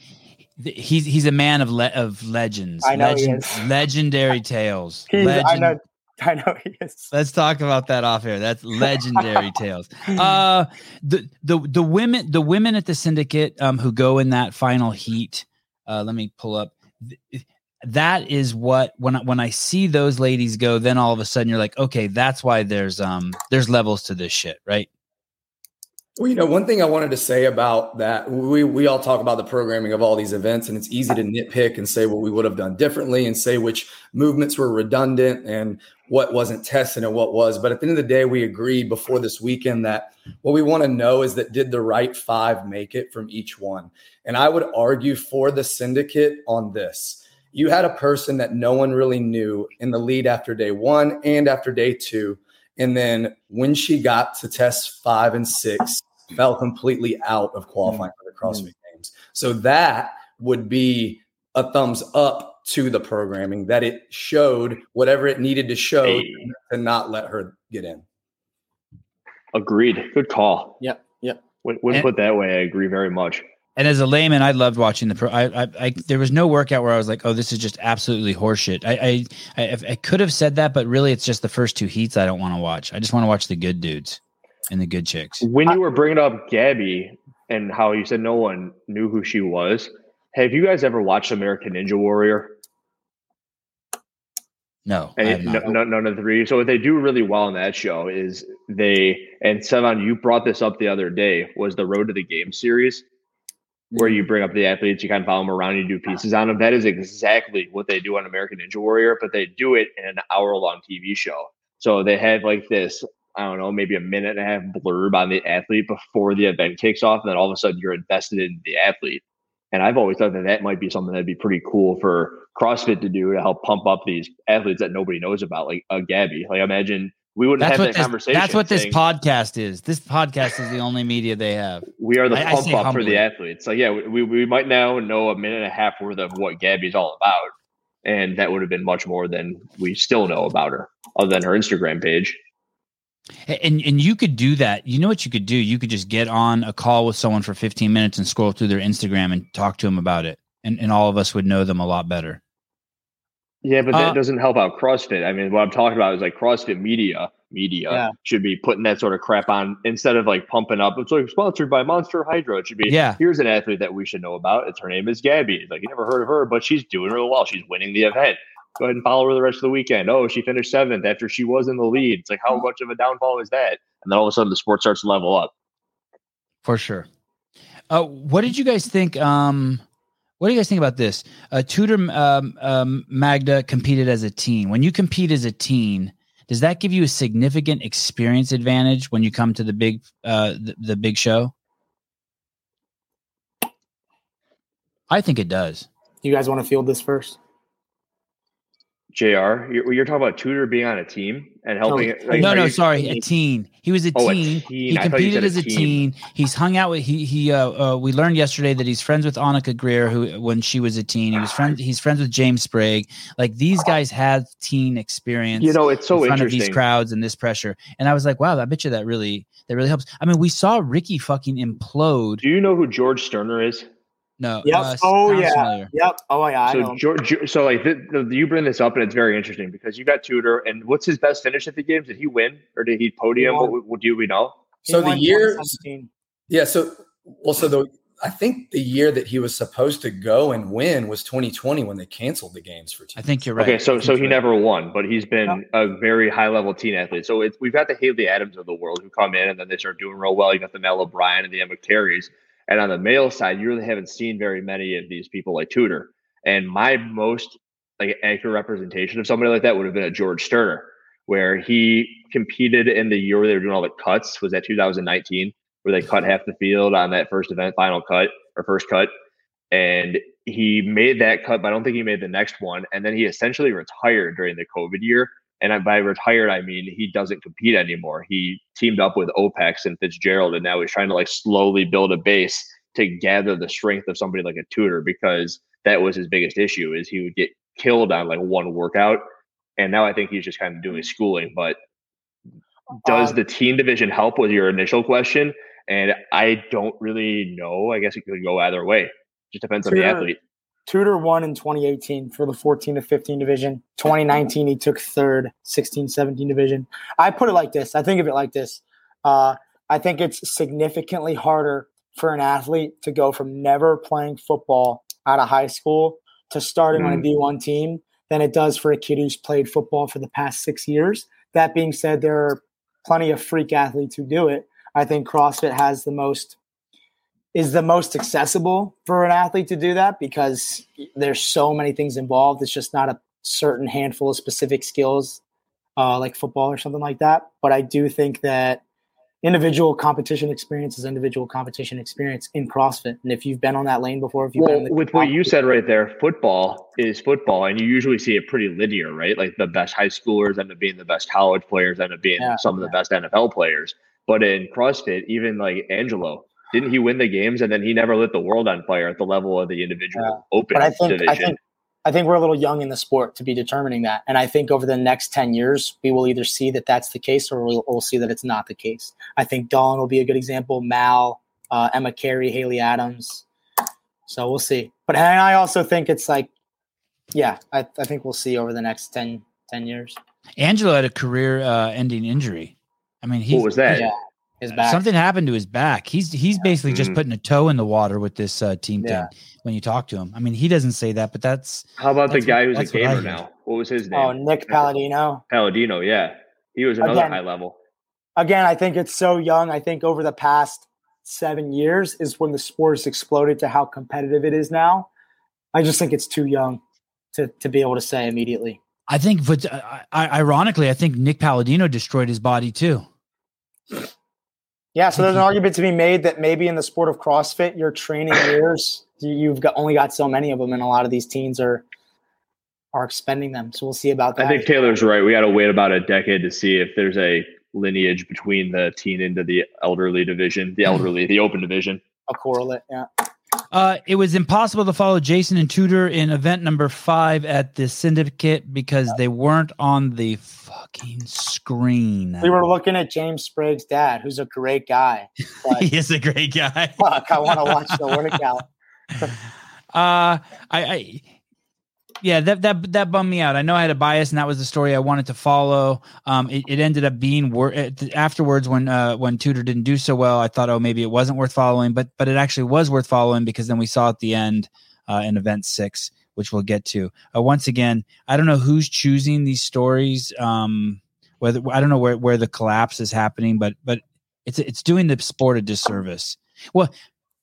he's he's a man of le- of legends. I know he is. legendary tales. he's, I know, I know he is. Let's talk about that off air. That's legendary tales. Uh, the the the women the women at the syndicate um who go in that final heat. Uh, let me pull up. Th- That is what when I, when I see those ladies go, then all of a sudden you're like, okay, that's why there's um there's levels to this shit, right? Well, you know, one thing I wanted to say about that, we we all talk about the programming of all these events, and it's easy to nitpick and say what we would have done differently and say which movements were redundant and what wasn't tested and what was. But at the end of the day, we agreed before this weekend that what we want to know is that did the right five make it from each one? And I would argue for the syndicate on this. You had a person that no one really knew in the lead after day one and after day two and then when she got to test five and six, fell completely out of qualifying for the CrossFit mm-hmm. Games. So that would be a thumbs up to the programming that it showed whatever it needed to show hey. to not let her get in. Agreed. Good call. Yep. Yep. When, when put that way, I agree very much. And as a layman, I loved watching the pro. I, I, I, there was no workout where I was like, "Oh, this is just absolutely horseshit." I, I, I, I could have said that, but really, it's just the first two heats I don't want to watch. I just want to watch the good dudes and the good chicks. When you were bringing up Gabby and how you said no one knew who she was, have you guys ever watched American Ninja Warrior? No, and no, no, none of the three. So what they do really well in that show is they and Sevan, you brought this up the other day was the Road to the Game series where you bring up the athletes, you kind of follow them around, you do pieces on them. That is exactly what they do on American Ninja Warrior, but they do it in an hour long TV show. So they have like this, I don't know, maybe a minute and a half blurb on the athlete before the event kicks off. And then all of a sudden you're invested in the athlete. And I've always thought that that might be something that'd be pretty cool for CrossFit to do to help pump up these athletes that nobody knows about, like a Gabby. Like imagine we wouldn't that's have that this, conversation. That's what saying, this podcast is. This podcast is the only media they have. We are the I, pump I up humbly. for the athletes. So yeah, we, we might now know a minute and a half worth of what Gabby's all about. And that would have been much more than we still know about her, other than her Instagram page. And and you could do that. You know what you could do? You could just get on a call with someone for 15 minutes and scroll through their Instagram and talk to them about it. And and all of us would know them a lot better. Yeah, but that uh, doesn't help out CrossFit. I mean, what I'm talking about is like CrossFit media. Media yeah. should be putting that sort of crap on instead of like pumping up. It's like sponsored by Monster Hydro. It should be. Yeah. Here's an athlete that we should know about. It's her name is Gabby. It's like you never heard of her, but she's doing really well. She's winning the event. Go ahead and follow her the rest of the weekend. Oh, she finished seventh after she was in the lead. It's like how much of a downfall is that? And then all of a sudden the sport starts to level up. For sure. Uh, what did you guys think? Um, what do you guys think about this? Uh, Tudor um, um, Magda competed as a teen. When you compete as a teen, does that give you a significant experience advantage when you come to the big uh, the, the big show? I think it does. You guys want to field this first? Jr. You're, you're, talking about Tudor being on a team and helping. No, like, no, no sorry, a teen. He was a oh, teen. A teen. He competed as a teen. teen. He's hung out with he he. Uh, uh, we learned yesterday that he's friends with Annika Greer, who when she was a teen, he was friends. He's friends with James Sprague. Like these guys had teen experience. You know, it's so in front of these crowds and this pressure. And I was like, wow, I bet you that really that really helps. I mean, we saw Ricky fucking implode. Do you know who George Sterner is? No. Yep. Uh, oh yeah. Familiar. Yep. Oh yeah. so George, so like the, the, you bring this up and it's very interesting because you got Tudor and what's his best finish at the games? Did he win or did he podium? He what, what, do we know? So the year. Yeah. So well, so the I think the year that he was supposed to go and win was 2020 when they canceled the games for. I think you're right. Okay, so so he right. never won, but he's been a very high level teen athlete. So it's, we've got the Haley Adams of the world who come in and then they start doing real well. You got the Mal O'Brien and the Emma Careys and on the male side, you really haven't seen very many of these people like Tudor. And my most like accurate representation of somebody like that would have been a George Sterner, where he competed in the year where they were doing all the cuts. Was that 2019, where they cut half the field on that first event, final cut or first cut, and he made that cut, but I don't think he made the next one. And then he essentially retired during the COVID year and by retired, I mean he doesn't compete anymore. He teamed up with OPEX and Fitzgerald, and now he's trying to like slowly build a base to gather the strength of somebody like a Tudor because that was his biggest issue is he would get killed on like one workout. And now I think he's just kind of doing schooling. But does um, the teen division help with your initial question? And I don't really know. I guess it could go either way. Just depends on the athlete. Tudor won in 2018 for the 14 to 15 division. 2019, he took third, 16, 17 division. I put it like this. I think of it like this. Uh, I think it's significantly harder for an athlete to go from never playing football out of high school to starting mm. on a mm-hmm. D1 team than it does for a kid who's played football for the past six years. That being said, there are plenty of freak athletes who do it. I think CrossFit has the most is the most accessible for an athlete to do that because there's so many things involved. It's just not a certain handful of specific skills uh, like football or something like that. But I do think that individual competition experience is individual competition experience in CrossFit. And if you've been on that lane before, if you've well, been with what you said right there, football is football, and you usually see it pretty linear, right? Like the best high schoolers end up being the best college players, end up being yeah, some of the best NFL players. But in CrossFit, even like Angelo, didn't he win the games and then he never lit the world on fire at the level of the individual yeah. open but I think, division? I think I think we're a little young in the sport to be determining that. And I think over the next 10 years, we will either see that that's the case or we'll, we'll see that it's not the case. I think Dawn will be a good example, Mal, uh, Emma Carey, Haley Adams. So we'll see. But and I also think it's like, yeah, I, I think we'll see over the next 10, 10 years. Angelo had a career uh, ending injury. I mean, he what was that? Yeah, his back. Something happened to his back. He's he's basically mm-hmm. just putting a toe in the water with this uh, team yeah. thing when you talk to him. I mean, he doesn't say that, but that's how about the guy what, who's a gamer now? What was his name? Oh, Nick Palladino. Palladino, yeah, he was another again, high level. Again, I think it's so young. I think over the past seven years is when the sport has exploded to how competitive it is now. I just think it's too young to to be able to say immediately. I think, but uh, I, ironically, I think Nick Palladino destroyed his body too. Yeah, so there's an argument to be made that maybe in the sport of CrossFit, your training years, you've got only got so many of them, and a lot of these teens are are expending them. So we'll see about that. I think Taylor's right. We got to wait about a decade to see if there's a lineage between the teen into the elderly division, the elderly, the open division. A correlate, yeah. Uh, it was impossible to follow Jayson and Tudor in event number five at the syndicate because they weren't on the fucking screen. We were looking at James Sprague's dad, who's a great guy. he is a great guy. fuck, I want to watch the workout. uh, I, I yeah, that that that bummed me out. I know I had a bias, and that was the story I wanted to follow. Um, it, it ended up being wor- afterwards when uh, when Tudor didn't do so well. I thought, oh, maybe it wasn't worth following, but but it actually was worth following because then we saw at the end uh, in event six, which we'll get to. Uh, once again, I don't know who's choosing these stories. Um, whether I don't know where where the collapse is happening, but but it's it's doing the sport a disservice. Well,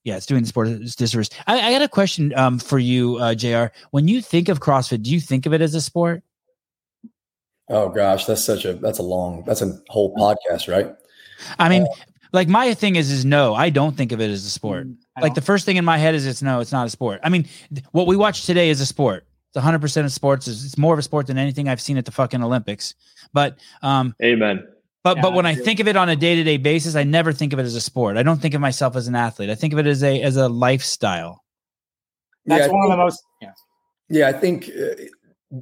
yeah, it's doing the sport disservice. I, I got a question um, for you, uh, Jr. When you think of CrossFit, do you think of it as a sport? Oh gosh, that's such a that's a long that's a whole podcast, right? I mean, uh, like my thing is is no, I don't think of it as a sport. Mm, like the first thing in my head is it's no, it's not a sport. I mean, th- what we watch today is a sport. It's 100% of sports. It's, it's more of a sport than anything I've seen at the fucking Olympics. But um Amen. But yeah, but when I think of it on a day to day basis, I never think of it as a sport. I don't think of myself as an athlete. I think of it as a as a lifestyle. That's yeah, one think, of the most. Yeah. Yeah, I think. Uh,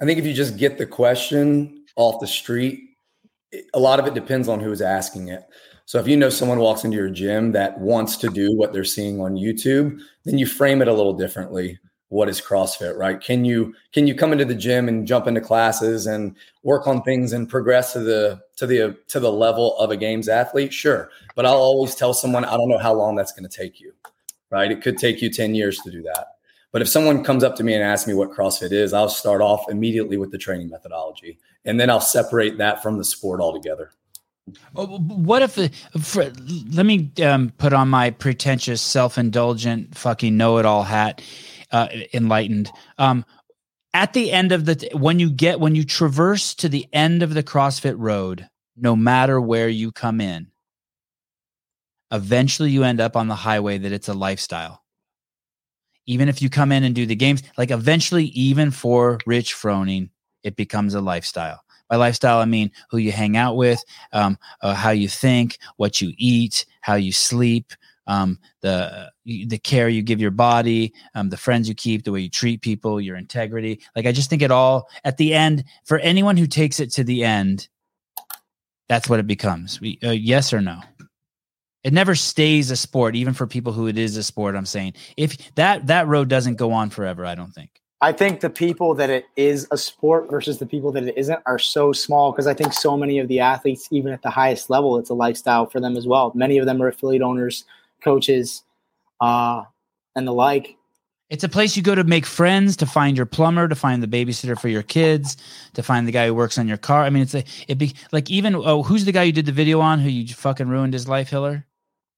I think if you just get the question off the street, a lot of it depends on who's asking it. So if you know someone walks into your gym that wants to do what they're seeing on YouTube, then you frame it a little differently what is CrossFit, right? Can you can you come into the gym and jump into classes and work on things and progress to the to the to the level of a games athlete? Sure, but I'll always tell someone I don't know how long that's going to take you, right? It could take you 10 years to do that. But if someone comes up to me and asks me what CrossFit is, I'll start off immediately with the training methodology and then I'll separate that from the sport altogether. What if, for, let me um, put on my pretentious, self indulgent, fucking know it all hat uh, enlightened. Um, at the end of the when you get when you traverse to the end of the CrossFit road, no matter where you come in, eventually you end up on the highway that it's a lifestyle. Even if you come in and do the games, like eventually, even for Rich Froning, it becomes a lifestyle. By lifestyle, I mean who you hang out with, um, uh, how you think, what you eat, how you sleep, um, the the care you give your body, um, the friends you keep, the way you treat people, your integrity. Like I just think it all at the end for anyone who takes it to the end, that's what it becomes. We, uh, yes or no? It never stays a sport, even for people who it is a sport. I'm saying if that that road doesn't go on forever, I don't think. I think the people that it is a sport versus the people that it isn't are so small because I think so many of the athletes, even at the highest level, it's a lifestyle for them as well. Many of them are affiliate owners coaches, uh, and the like. It's a place you go to make friends, to find your plumber, to find the babysitter for your kids, to find the guy who works on your car. I mean, it's a it be like even oh, who's the guy you did the video on who you fucking ruined his life, Hiller?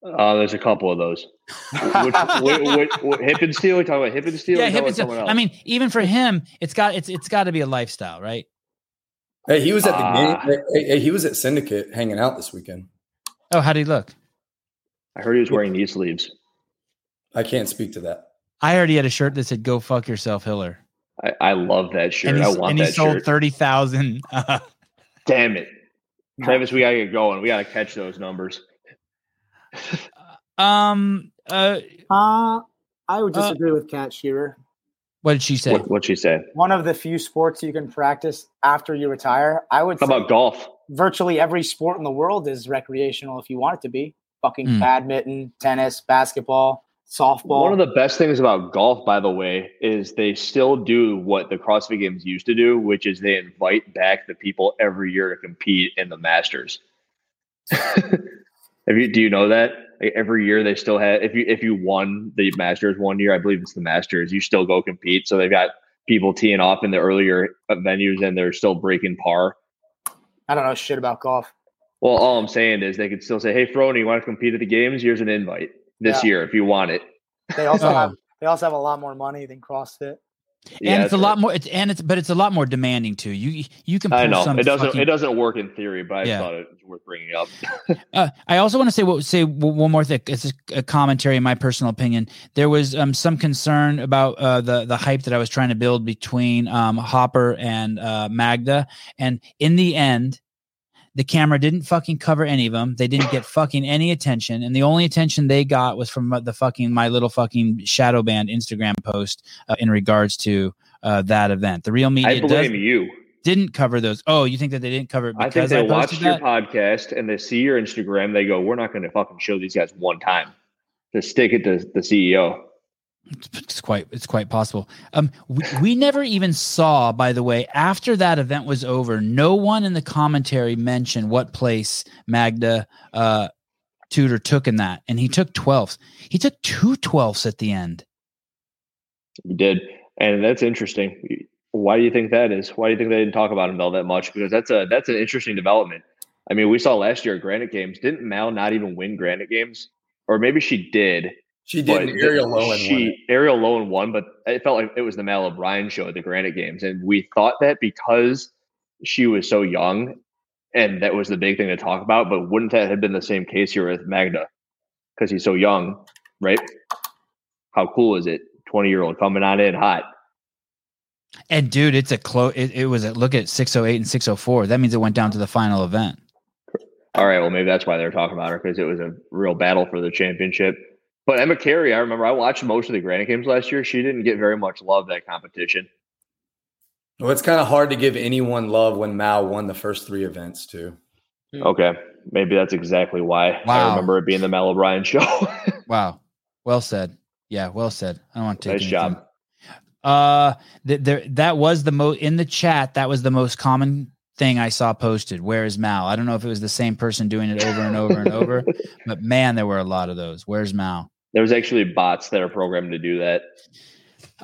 Uh, there's a couple of those. which, which, which, which, hip and steel? We talking about hip and steel? Yeah, hip and steel. I mean, even for him, it's got it's it's got to be a lifestyle, right? Hey, he was at the uh, game. Hey, hey, he was at Syndicate hanging out this weekend. Oh, how did he look? I heard he was wearing knee sleeves. I can't speak to that. I already had a shirt that said "Go fuck yourself, Hiller." I, I love that shirt. I want and that he sold shirt. thirty thousand. Uh, Damn it, Travis! We gotta get going. We gotta catch those numbers. um. Uh. Uh, I would Uh, disagree with Kat Shearer. What did she say? What, what'd she say? One of the few sports you can practice after you retire. I would How say about golf? virtually every sport in the world is recreational if you want it to be. Fucking Mm. badminton, tennis, basketball, softball. One of the best things about golf, by the way, is they still do what the CrossFit Games used to do, which is they invite back the people every year to compete in the Masters. Have you? Do you know that? Like every year they still have. If you if you won the Masters one year, I believe it's the Masters, you still go compete. So they've got people teeing off in the earlier venues, and they're still breaking par. I don't know shit about golf. Well, all I'm saying is they could still say, "Hey, Frony, you want to compete at the games? Here's an invite this Yeah. year if you want it." They also Oh. have they also have a lot more money than CrossFit. Yeah, and it's a that's lot more. It's and it's but it's a lot more demanding too. You you can. I know some it doesn't. fucking- It doesn't work in theory, but I Yeah. thought it was worth bringing up. Uh, I also want to say what say one more thing. It's a, a commentary, in my personal opinion. There was um, some concern about uh, the the hype that I was trying to build between um, Hopper and uh, Magda, and in the end, the camera didn't fucking cover any of them. They didn't get fucking any attention, and the only attention they got was from uh, the fucking my little fucking shadow band Instagram post uh, in regards to uh, that event. The real media I blame you. didn't cover those. Oh, you think that they didn't cover it I because think they posted watched your that? podcast and they see your Instagram. They go, "We're not going to fucking show these guys one time." To stick it to the CEO. It's quite it's quite possible. Um, we, we never even saw, by the way, after that event was over, no one in the commentary mentioned what place Magda uh, Tudor took in that, and he took twelfth. He took two twelfths at the end. He did, and that's interesting. Why do you think that is? Why do you think they didn't talk about him all that much? Because that's a that's an interesting development. I mean, we saw last year at Granite Games. Didn't Mal not even win Granite Games, or maybe she did? She did. and Arielle Loewen won. She Arielle Loewen won, but it felt like it was the Mal O'Brien show at the Granite Games, and we thought that because she was so young, and that was the big thing to talk about. But wouldn't that have been the same case here with Magda? Because he's so young, right? How cool is it? Twenty year old coming on in hot. And dude, it's a close. It, it was a look at six oh eight and six oh four. That means it went down to the final event. All right, well maybe that's why they're talking about her because it was a real battle for the championship. But Emma Carey, I remember I watched most of the Granite Games last year. She didn't get very much love that competition. Well, it's kind of hard to give anyone love when Mal won the first three events too. Okay, maybe that's exactly why I remember it being the Mal O'Brien show. Wow, well said. Yeah, well said. I don't want to take nice anything. job. Uh, th- there that was the most in the chat. That was the most common thing I saw posted. Where is Mal? I don't know if it was the same person doing it over and over and over, but man, there were a lot of those. Where's Mal? There was actually bots that are programmed to do that.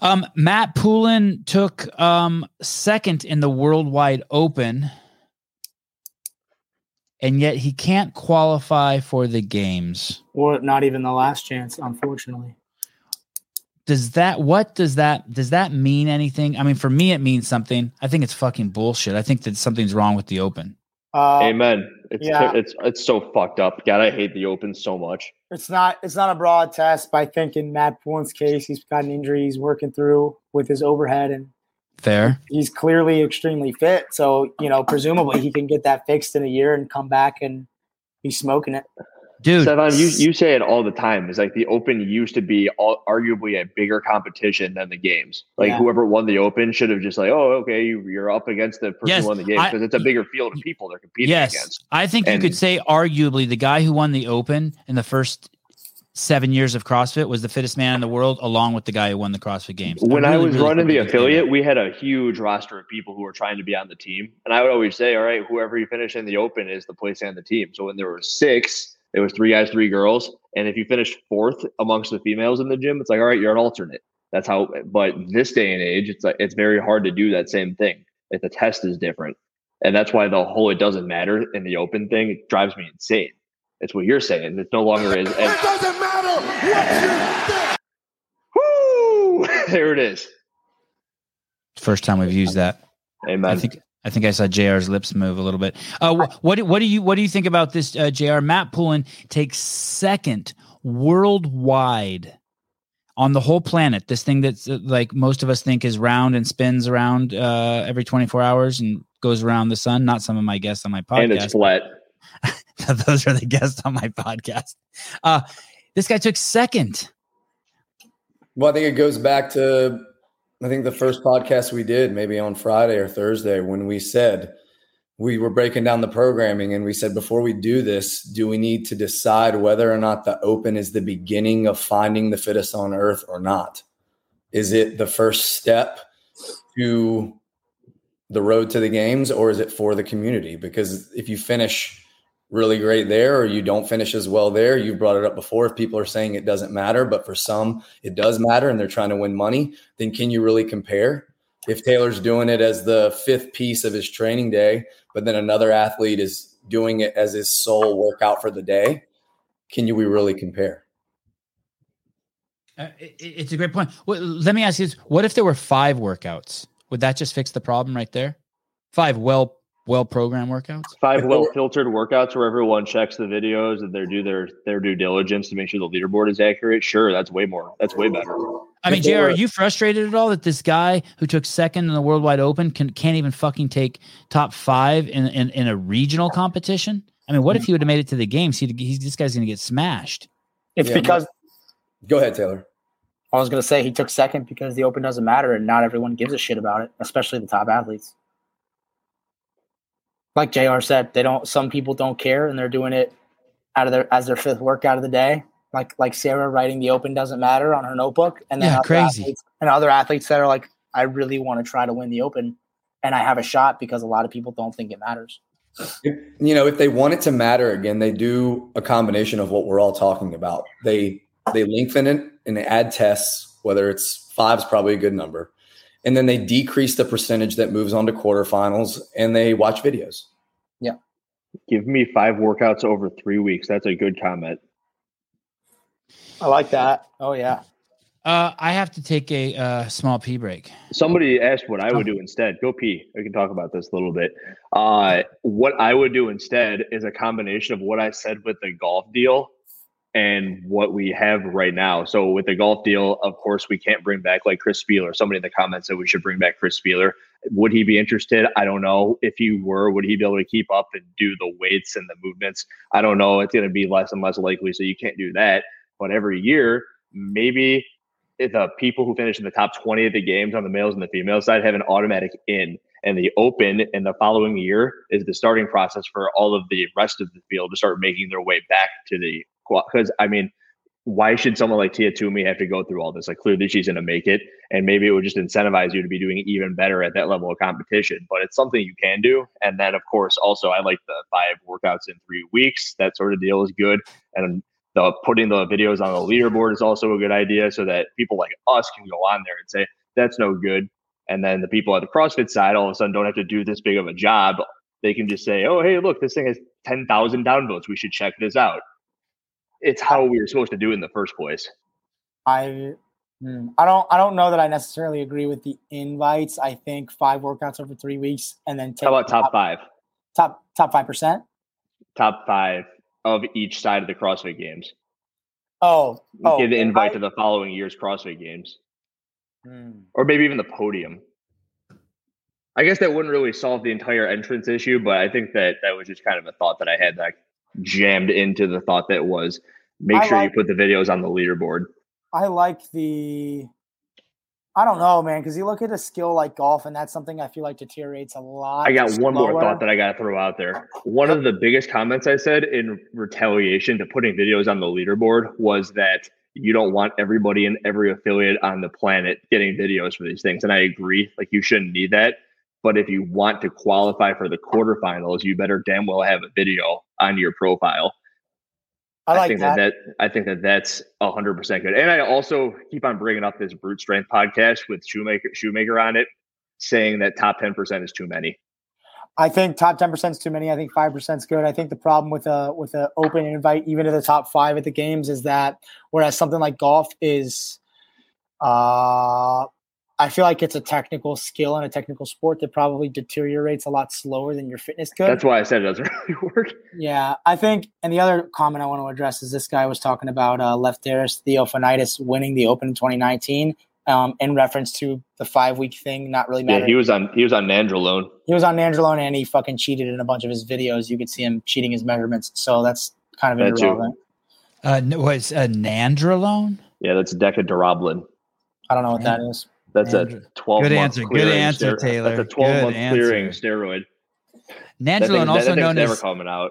Um, Matt Poulin took um second in the Worldwide Open, and yet he can't qualify for the games. Or not even the last chance, unfortunately. Does that what does that does that mean anything? I mean, for me, it means something. I think it's fucking bullshit. I think that something's wrong with the Open. Uh, Amen. It's yeah. it's it's so fucked up. God, I hate the Open so much. it's not it's not a broad test, but I think in Matt Poulin's case, he's got an injury he's working through with his overhead and Fair. he's clearly extremely fit. So, you know, presumably he can get that fixed in a year and come back and be smoking it. Dude, Sevan, you, you say it all the time. It's like the Open used to be all, arguably a bigger competition than the games. Like Yeah. whoever won the Open should have just like, oh, okay, you, you're up against the person Yes, who won the game because it's a bigger field of people they're competing yes, against. I think you could say arguably the guy who won the Open in the first seven years of CrossFit was the fittest man in the world, along with the guy who won the CrossFit Games. When I, really, was really running the you could say affiliate, that. we had a huge roster of people who were trying to be on the team. And I would always say, all right, whoever you finish in the open is the place on the team. So when there were six, there was three guys, three girls. And if you finished fourth amongst the females in the gym, it's like, all right, you're an alternate. That's how. But this day and age, it's like it's very hard to do that same thing. If the test is different, and that's why the whole it doesn't matter in the open thing it drives me insane. It's what you're saying. It no longer is. It doesn't matter what you think. Woo! there it is. First time we've used that. Amen. I think I think I saw Jr's lips move a little bit. Uh, wh- what what do you what do you think about this, uh, Jr? Matt Poulin takes second worldwide on the whole planet. This thing that's uh, like most of us think is round and spins around uh, every twenty four hours and goes around the sun. Not some of my guests on my podcast. and it's flat. Those are the guests on my podcast. Uh, this guy took second. Well, I think it goes back to I think the first podcast we did, maybe on Friday or Thursday, when we said we were breaking down the programming and we said before we do this, do we need to decide whether or not the open is the beginning of finding the fittest on earth or not? Is it the first step to the road to the games or is it for the community? Because if you finish really great there or you don't finish as well there. You've brought it up before. If people are saying it doesn't matter, but for some it does matter and they're trying to win money, then can you really compare? If Taylor's doing it as the fifth piece of his training day, but then another athlete is doing it as his sole workout for the day, can you we really compare? Uh, it, it's a great point. Well, let me ask you this: What if there were five workouts? Would that just fix the problem right there? Five well well programmed workouts. Five well filtered workouts where everyone checks the videos and they do their their due diligence to make sure the leaderboard is accurate. Sure, that's way more. That's way better. I mean, Jr., are you frustrated at all that this guy who took second in the Worldwide Open can can't even fucking take top five in in, in a regional competition? I mean, what if he would have made it to the games? He he's this guy's gonna get smashed. It's Yeah, because Go ahead, Taylor. I was going to say he took second because the Open doesn't matter and not everyone gives a shit about it, especially the top athletes. Like Jr. said, they don't. Some people don't care and they're doing it out of their as their fifth workout of the day. Like like Sarah writing the Open doesn't matter on her notebook, and then Yeah, other crazy. athletes- and other athletes that are like, I really want to try to win the Open, and I have a shot because a lot of people don't think it matters. If- you know, if they want it to matter again, they do a combination of what we're all talking about. They they lengthen it and they add tests, whether it's five's probably a good number. And then they decrease the percentage that moves on to quarterfinals and they watch videos. Yeah. Give me five workouts over three weeks. That's a good comment. I like that. Oh yeah. Uh, I have to take a uh, small pee break. Somebody asked what I would do instead. Go pee. We can talk about this a little bit. Uh, what I would do instead is a combination of what I said with the golf deal and what we have right now. So with the golf deal, of course, we can't bring back like Chris Spealler. Somebody in the comments said we should bring back Chris Spealler. Would he be interested? I don't know. If he were, would he be able to keep up and do the weights and the movements? I don't know. It's going to be less and less likely. So you can't do that. But every year, maybe the people who finish in the top 20 of the games on the males and the female side have an automatic in and the open in the following year is the starting process for all of the rest of the field to start making their way back to the because I mean, why should someone like Tia Toomey have to go through all this? Like clearly she's gonna make it, and maybe it would just incentivize you to be doing even better at that level of competition. But it's something you can do. And then of course also I like the five workouts in three weeks. That sort of deal is good. And the putting the videos on the leaderboard is also a good idea so that people like us can go on there and say, that's no good. And then the people at the CrossFit side all of a sudden don't have to do this big of a job. They can just say, oh, hey, look, this thing has 10,000 downvotes. We should check this out. It's how we were supposed to do it in the first place. I hmm, I don't I don't know that I necessarily agree with the invites. I think five workouts over three weeks and then take How about top five? top top five percent. Top five of each side of the CrossFit games. Oh, oh, Give the invite invite? to the following year's CrossFit games. Hmm. or maybe even the podium. I guess that wouldn't really solve the entire entrance issue, but I think that that was just kind of a thought that I had that jammed into the thought that was make I sure like- you put the videos on the leaderboard. I like the. I don't know, man, because you look at a skill like golf, and that's something I feel like deteriorates a lot. I got one more thought that I got to throw out there. One of the biggest comments I said in retaliation to putting videos on the leaderboard was that you don't want everybody in every affiliate on the planet getting videos for these things. And I agree, like you shouldn't need that. But if you want to qualify for the quarterfinals, you better damn well have a video on your profile. I like think that. that. I think that that's hundred percent good. And I also keep on bringing up this brute strength podcast with Shoemaker Shoemaker on it, saying that top ten percent is too many. I think top ten percent is too many. I think five percent is good. I think the problem with a with an open invite, even to the top five at the games, is that whereas something like golf is, uh, I feel like it's a technical skill and a technical sport that probably deteriorates a lot slower than your fitness could. That's why I said it doesn't really work. Yeah, I think, and the other comment I want to address is this guy was talking about uh, Lefteris Theofanidis winning the Open in 2019 um, in reference to the five week thing not really Yeah, he was on he was on Nandrolone. he was on Nandrolone and he fucking cheated in a bunch of his videos. You could see him cheating his measurements, so that's kind of That irrelevant. Uh, was a nandrolone? Yeah, that's Deca-Durabolin. I don't know what that is. That's Nandro- a twelve. Good month answer. Good clearing answer, stero- Taylor. That's a twelve month Good clearing steroid. Nandrolone, also that known never as coming out.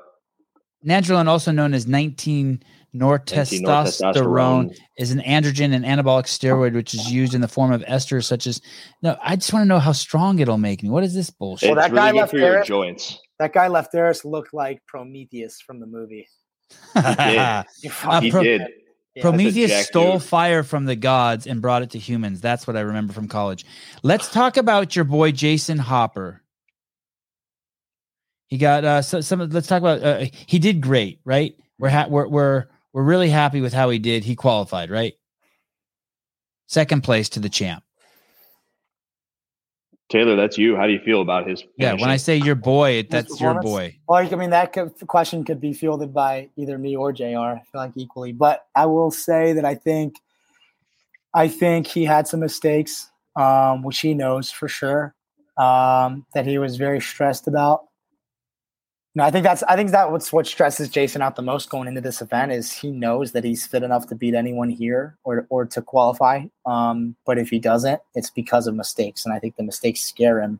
Nandrolone, also known as 19 nortestosterone, 19-nortestosterone. is an androgen and anabolic steroid which is used in the form of esters such as. No, I just want to know how strong it'll make me. What is this bullshit? Well, It's that guy really good left for your there- joints. That guy Lefteris looked like Prometheus from the movie. Yeah. You Uh, fucking- he did. Yeah. Prometheus stole dude. fire from the gods and brought it to humans. That's what I remember from college. Let's talk about your boy Jayson Hopper. He got uh so, some. Let's talk about. Uh, he did great, right? We're ha- we're we're we're really happy with how he did. He qualified, right? Second place to the champ. Taylor, that's you. How do you feel about his? Yeah, when I say your boy, that's your boy. Well, I mean, that could, question could be fielded by either me or Jr. I feel like equally, but I will say that I think, I think he had some mistakes, um, which he knows for sure, um, that he was very stressed about. No, I think that's I think that what's what stresses Jayson out the most going into this event is he knows that he's fit enough to beat anyone here or or to qualify. Um, but if he doesn't, it's because of mistakes, and I think the mistakes scare him.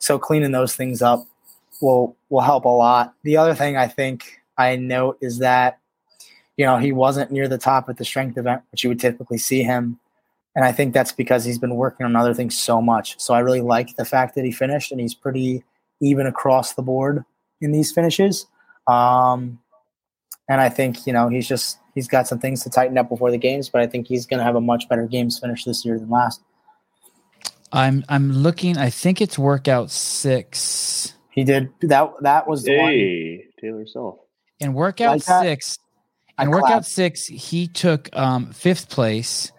So cleaning those things up will will help a lot. The other thing I think I note is that you know he wasn't near the top at the strength event, which you would typically see him, and I think that's because he's been working on other things so much. So I really like the fact that he finished and he's pretty even across the board in these finishes. Um, and I think you know he's just he's got some things to tighten up before the games, but I think he's going to have a much better games finish this year than last. I'm I'm looking. I think it's workout six. He did that. That was the one. Taylor Self. In workout Like that? six, I in workout clapped. six, he took um, fifth place,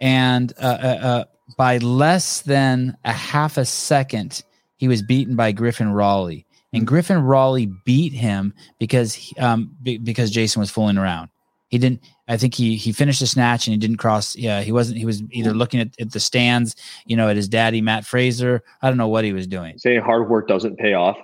and uh, uh, uh, by less than a half a second, he was beaten by Griffin Raleigh. And Griffin Raleigh beat him because he- um, be, because Jayson was fooling around. He didn't. I think he he finished the snatch and he didn't cross. Yeah, he wasn't. He was either looking at, at the stands, you know, at his daddy Matt Fraser. I don't know what he was doing. Saying hard work doesn't pay off.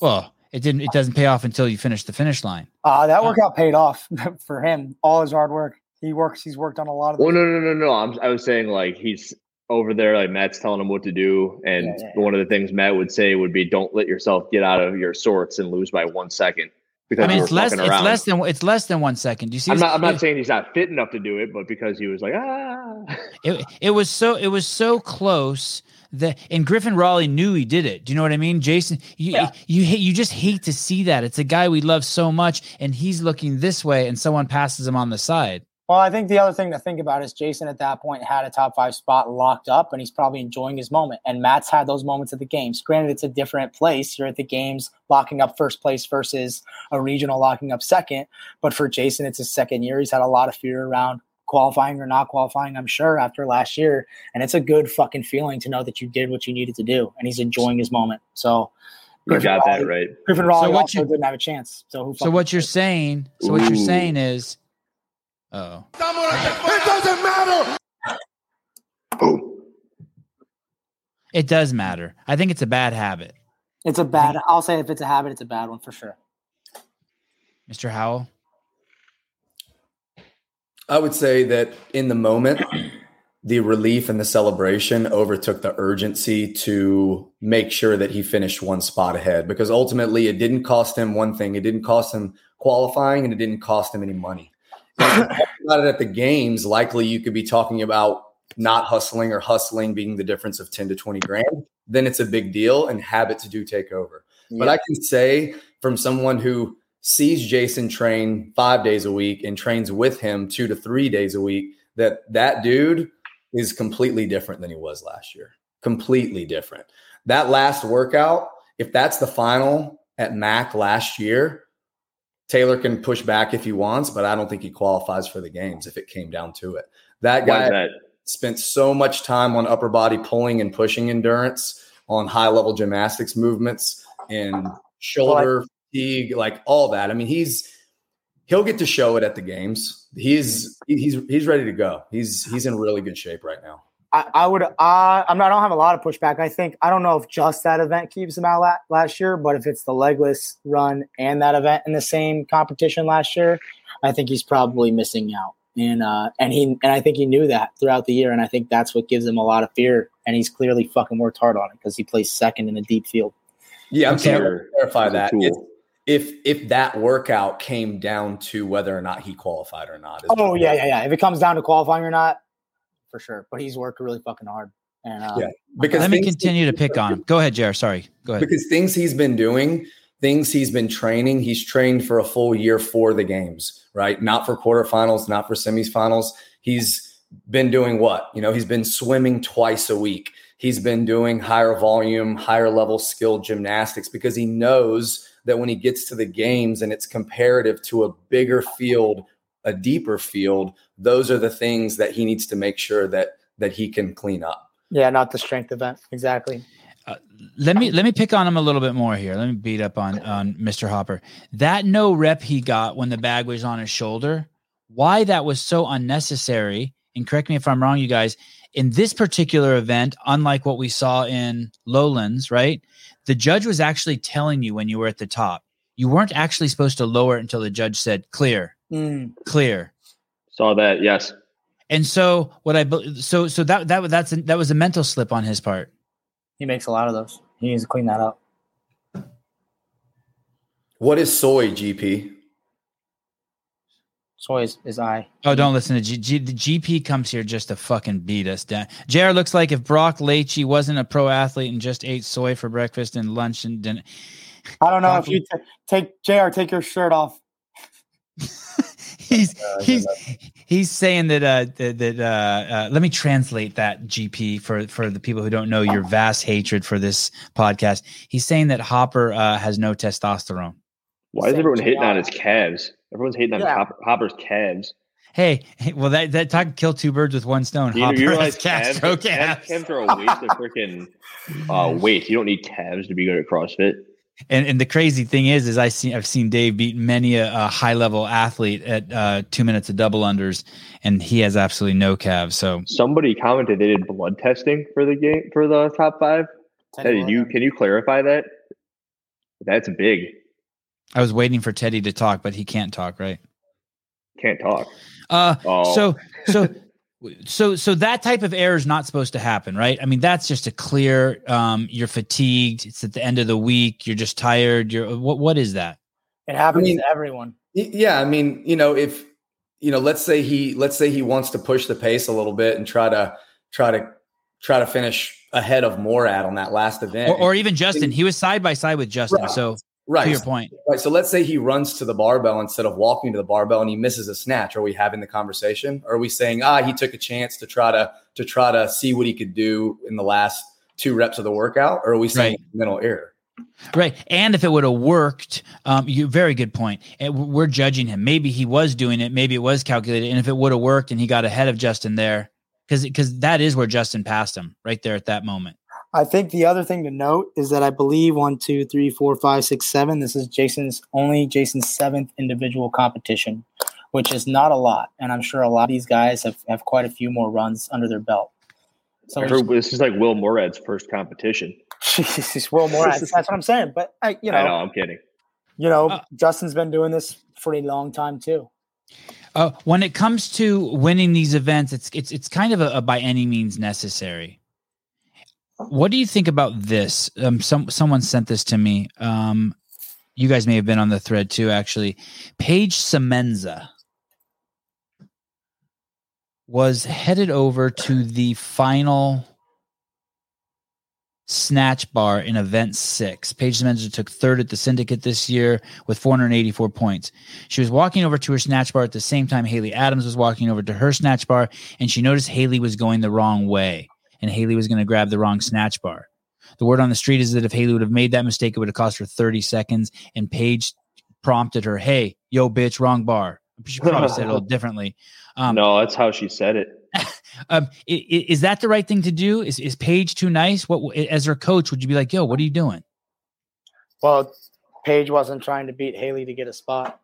Well, it didn't. It doesn't pay off until you finish the finish line. Uh, that workout paid off for him. All his hard work. He works. He's worked on a lot of. Well, no, no, no, no. I'm, I was saying like he's over there, like Matt's telling him what to do, and Yeah, yeah, one of the things Matt would say would be, "Don't let yourself get out of your sorts and lose by one second because I mean, it's less. fucking It's around." less than. It's less than one second. Do you see? I'm not. I'm not it, saying he's not fit enough to do it, but because he was like, ah, it, it was so. It was so close that, and Griffin Raleigh knew he did it. Do you know what I mean, Jayson? You Yeah. you hate. You just hate to see that. It's a guy we love so much, and he's looking this way, and someone passes him on the side. Well, I think the other thing to think about is Jayson at that point had a top five spot locked up, and he's probably enjoying his moment. And Matt's had those moments at the games. Granted, it's a different place. You're at the games locking up first place versus a regional locking up second. But for Jayson, it's his second year. He's had a lot of fear around qualifying or not qualifying, I'm sure, after last year. And it's a good fucking feeling to know that you did what you needed to do, and he's enjoying his moment. So you Griffin got that right. Griffin Raleigh what also you, didn't have a chance. So, who so what you're saying? So what you're saying is, oh, It doesn't matter. Oh, it does matter. I think it's a bad habit, It's a bad. I'll say if it's a habit, it's a bad one for sure. Mr. Howell. I would say that in the moment, the relief and the celebration overtook the urgency to make sure that he finished one spot ahead because ultimately it didn't cost him one thing. It didn't cost him qualifying and it didn't cost him any money. About it at the games, likely you could be talking about not hustling or hustling being the difference of 10 to 20 grand. Then it's a big deal and habits do take over. But I can say from someone who sees Jayson train five days a week and trains with him two to three days a week, that that dude is completely different than he was last year. Completely different. That last workout, if that's the final at MAC last year, Taylor can push back if he wants, but I don't think he qualifies for the games if it came down to it. That guy that? spent so much time on upper body pulling and pushing endurance, on high level gymnastics movements and shoulder fatigue, like all that. I mean, he's he'll get to show it at the games. He's he's he's ready to go. He's he's in really good shape right now. I, I would. Uh, I'm not. I don't have a lot of pushback. I think. I don't know if just that event keeps him out la- last year, but if it's the legless run and that event in the same competition last year, I think he's probably missing out. And uh, and he and I think he knew that throughout the year, and I think that's what gives him a lot of fear. And he's clearly fucking worked hard on it because he plays second in a deep field. Yeah, I'm okay. to clarify that. If if that workout came down to whether or not he qualified or not. Oh yeah, yeah, yeah. If it comes down to qualifying or not, for sure. But he's worked really fucking hard. And uh, yeah, because let me continue to pick on him. Go ahead, Jared. Sorry. Go ahead. Because things he's been doing, things he's been training, he's trained for a full year for the games, right? Not for quarterfinals, not for semifinals. He's been doing what? You know, he's been swimming twice a week. He's been doing higher volume, higher level skill gymnastics because he knows that when he gets to the games and it's comparative to a bigger field a deeper field, those are the things that he needs to make sure that that he can clean up. Yeah, not the strength event. Exactly. Uh, let me let me pick on him a little bit more here. Let me beat up on on Mr. Hopper. That no rep he got when the bag was on his shoulder, why that was so unnecessary, and correct me if I'm wrong, you guys, in this particular event, unlike what we saw in Lowlands, right? The judge was actually telling you when you were at the top. You weren't actually supposed to lower it until the judge said clear mm. clear. Saw that, yes. And so what I so so that that that's a, that was a mental slip on his part. He makes a lot of those. He needs to clean that up. What is soy GP? Soy is, is I. Oh, don't listen to G, G, The GP comes here just to fucking beat us down. JR looks like if Brock Leachey wasn't a pro athlete and just ate soy for breakfast and lunch and dinner. I don't know if you t- take JR, take your shirt off. he's he's he's saying that uh that, that uh, uh, let me translate that GP for for the people who don't know your vast hatred for this podcast. He's saying that Hopper uh, has no testosterone. Why is everyone hating on his calves? Everyone's hating on yeah. Hopper's calves. Hey, well, that that talk kill two birds with one stone. You, Hopper you realize Castro calves, calves. calves are a waste of freaking uh, weight. You don't need calves to be good at CrossFit. And and the crazy thing is, is I see I've seen Dave beat many a, a high level athlete at uh, two minutes of double unders, and he has absolutely no calves. So somebody commented they did blood testing for the game for the top five. Teddy, you can you clarify that? That's big. I was waiting for Teddy to talk, but he can't talk, right? Can't talk. Uh, oh. so so so so that type of error is not supposed to happen right? I mean that's just a clear um you're fatigued it's at the end of the week you're just tired you're what what is that? It happens I mean, to everyone. yeah i mean you know if you know let's say he let's say he wants to push the pace a little bit and try to try to try to finish ahead of Moorad on that last event. Or, or even justin he was side by side with justin right. so Right. To your point. Right. So let's say he runs to the barbell instead of walking to the barbell and he misses a snatch. Are we having the conversation? Or are we saying, ah, he took a chance to try to to try to see what he could do in the last two reps of the workout? Or are we saying right. mental error? Right. And if it would have worked, um, you very good point. We're judging him. Maybe he was doing it, maybe it was calculated. And if it would have worked and he got ahead of Justin there, because because that is where Justin passed him right there at that moment. I think the other thing to note is that I believe one, two, three, four, five, six, seven. This is Jayson's only Jayson's seventh individual competition, which is not a lot. And I'm sure a lot of these guys have, have quite a few more runs under their belt. So heard, this is like Will Moorad's first competition. Jesus, Will Moorad. That's what I'm saying. But I, you know, I know, I'm kidding. You know, uh, Justin's been doing this for a long time too. Uh, when it comes to winning these events, it's it's it's kind of a, a by any means necessary what do you think about this? Um, some someone sent this to me. Um, you guys may have been on the thread too, actually. Paige Semenza was headed over to the final snatch bar in event six. Paige Spencer took third at the syndicate this year with 484 points. She was walking over to her snatch bar at the same time Haley Adams was walking over to her snatch bar, and she noticed Haley was going the wrong way, and Haley was going to grab the wrong snatch bar. The word on the street is that if Haley would have made that mistake, it would have cost her 30 seconds, and Paige prompted her, Hey, yo, bitch, wrong bar. She probably said it a little differently. Um, no, that's how she said it. um, i- i- is that the right thing to do? Is is Paige too nice? What as her coach would you be like, yo, what are you doing? well, Paige wasn't trying to beat Haley to get a spot.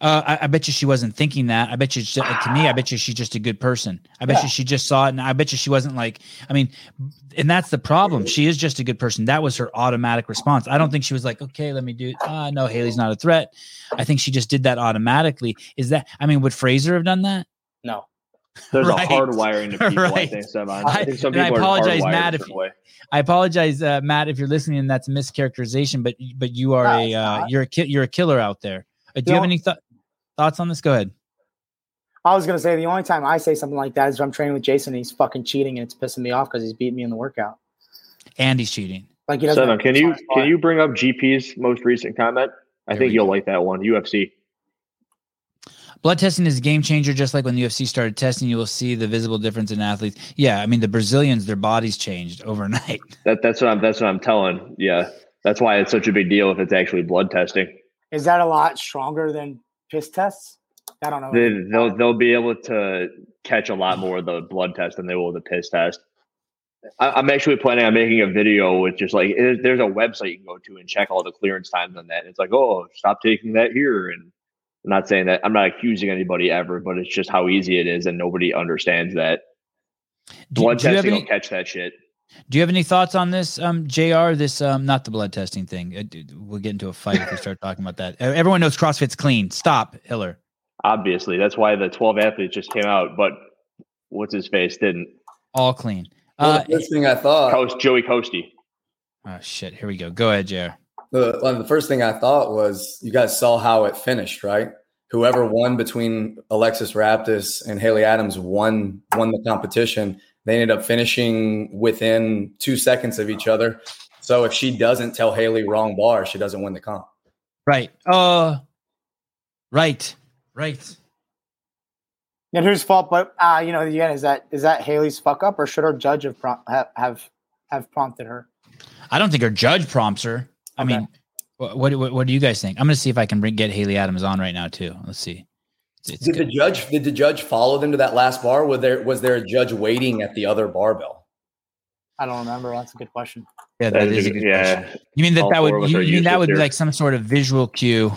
Uh, I, I bet you she wasn't thinking that. I bet you to me, I bet you she's just a good person. I bet Yeah. you she just saw it, and I bet you she wasn't like. I mean, and that's the problem. She is just a good person. That was her automatic response. I don't think she was like, okay, let me do. Uh, no, Haley's not a threat. I think she just did that automatically. Is that? I mean, would Fraser have done that? No. There's Right. a hard wiring to people. I Right. think, Sevan. I- I think some and I apologize, are Matt, if you, I apologize, uh, Matt, if you're listening and that's a mischaracterization, but but you are No, a uh, you're a ki- you're a killer out there. Uh, do you have any th- thoughts on this? Go ahead. I was gonna say the only time I say something like that is if I'm training with Jayson and he's fucking cheating and it's pissing me off because he's beating me in the workout. And he's cheating. Like he doesn't. Sevan, can you spot. can you bring up GP's most recent comment? I There think you'll go. like that one. UFC. Blood testing is a game changer, just like when the UFC started testing. You will see the visible difference in athletes. Yeah, I mean the Brazilians, their bodies changed overnight. That that's what I'm that's what I'm telling. Yeah, that's why it's such a big deal if it's actually blood testing. Is that a lot stronger than piss tests? I don't know. They, they'll they'll be able to catch a lot more of the blood test than they will the piss test. I, I'm actually planning on making a video with just like there's, there's a website you can go to and check all the clearance times on that. It's like, oh, stop taking that here. And I'm not saying that I'm not accusing anybody ever, but it's just how easy it is, and nobody understands that. Do, Blood do you have testing any, will catch that shit. Do you have any thoughts on this, um, Jr? This um, not the blood testing thing. Uh, We'll get into a fight if we start talking about that. Uh, Everyone knows CrossFit's clean. Stop, Hiller. Obviously, that's why the 12 athletes just came out, but what's his face didn't. All clean. Well, Uh, the first thing I thought, Coast Joey Coasty. oh shit. Here we go. Go ahead, Jr. the, well, the first thing I thought was you guys saw how it finished, right? Whoever won between Alexis Raptis and Haley Adams won won the competition. They ended up finishing within two seconds of each other. So if she doesn't tell Haley wrong bar, she doesn't win the comp. Right. Uh, right. Right. And whose fault? But uh, you know, again, is that is that Haley's fuck up, or should her judge have prom- have, have have prompted her? I don't think her judge prompts her. I Okay. mean, what, what what what do you guys think? I'm gonna see if I can bring get Haley Adams on right now too. Let's see. It's, it's Did the judge did the judge follow them to that last bar? Was there was there a judge waiting at the other barbell? I don't remember. That's a good question. yeah, That that is is a a good good- yeah. question. You mean that All that would you, you mean that useless would be like some sort of visual cue?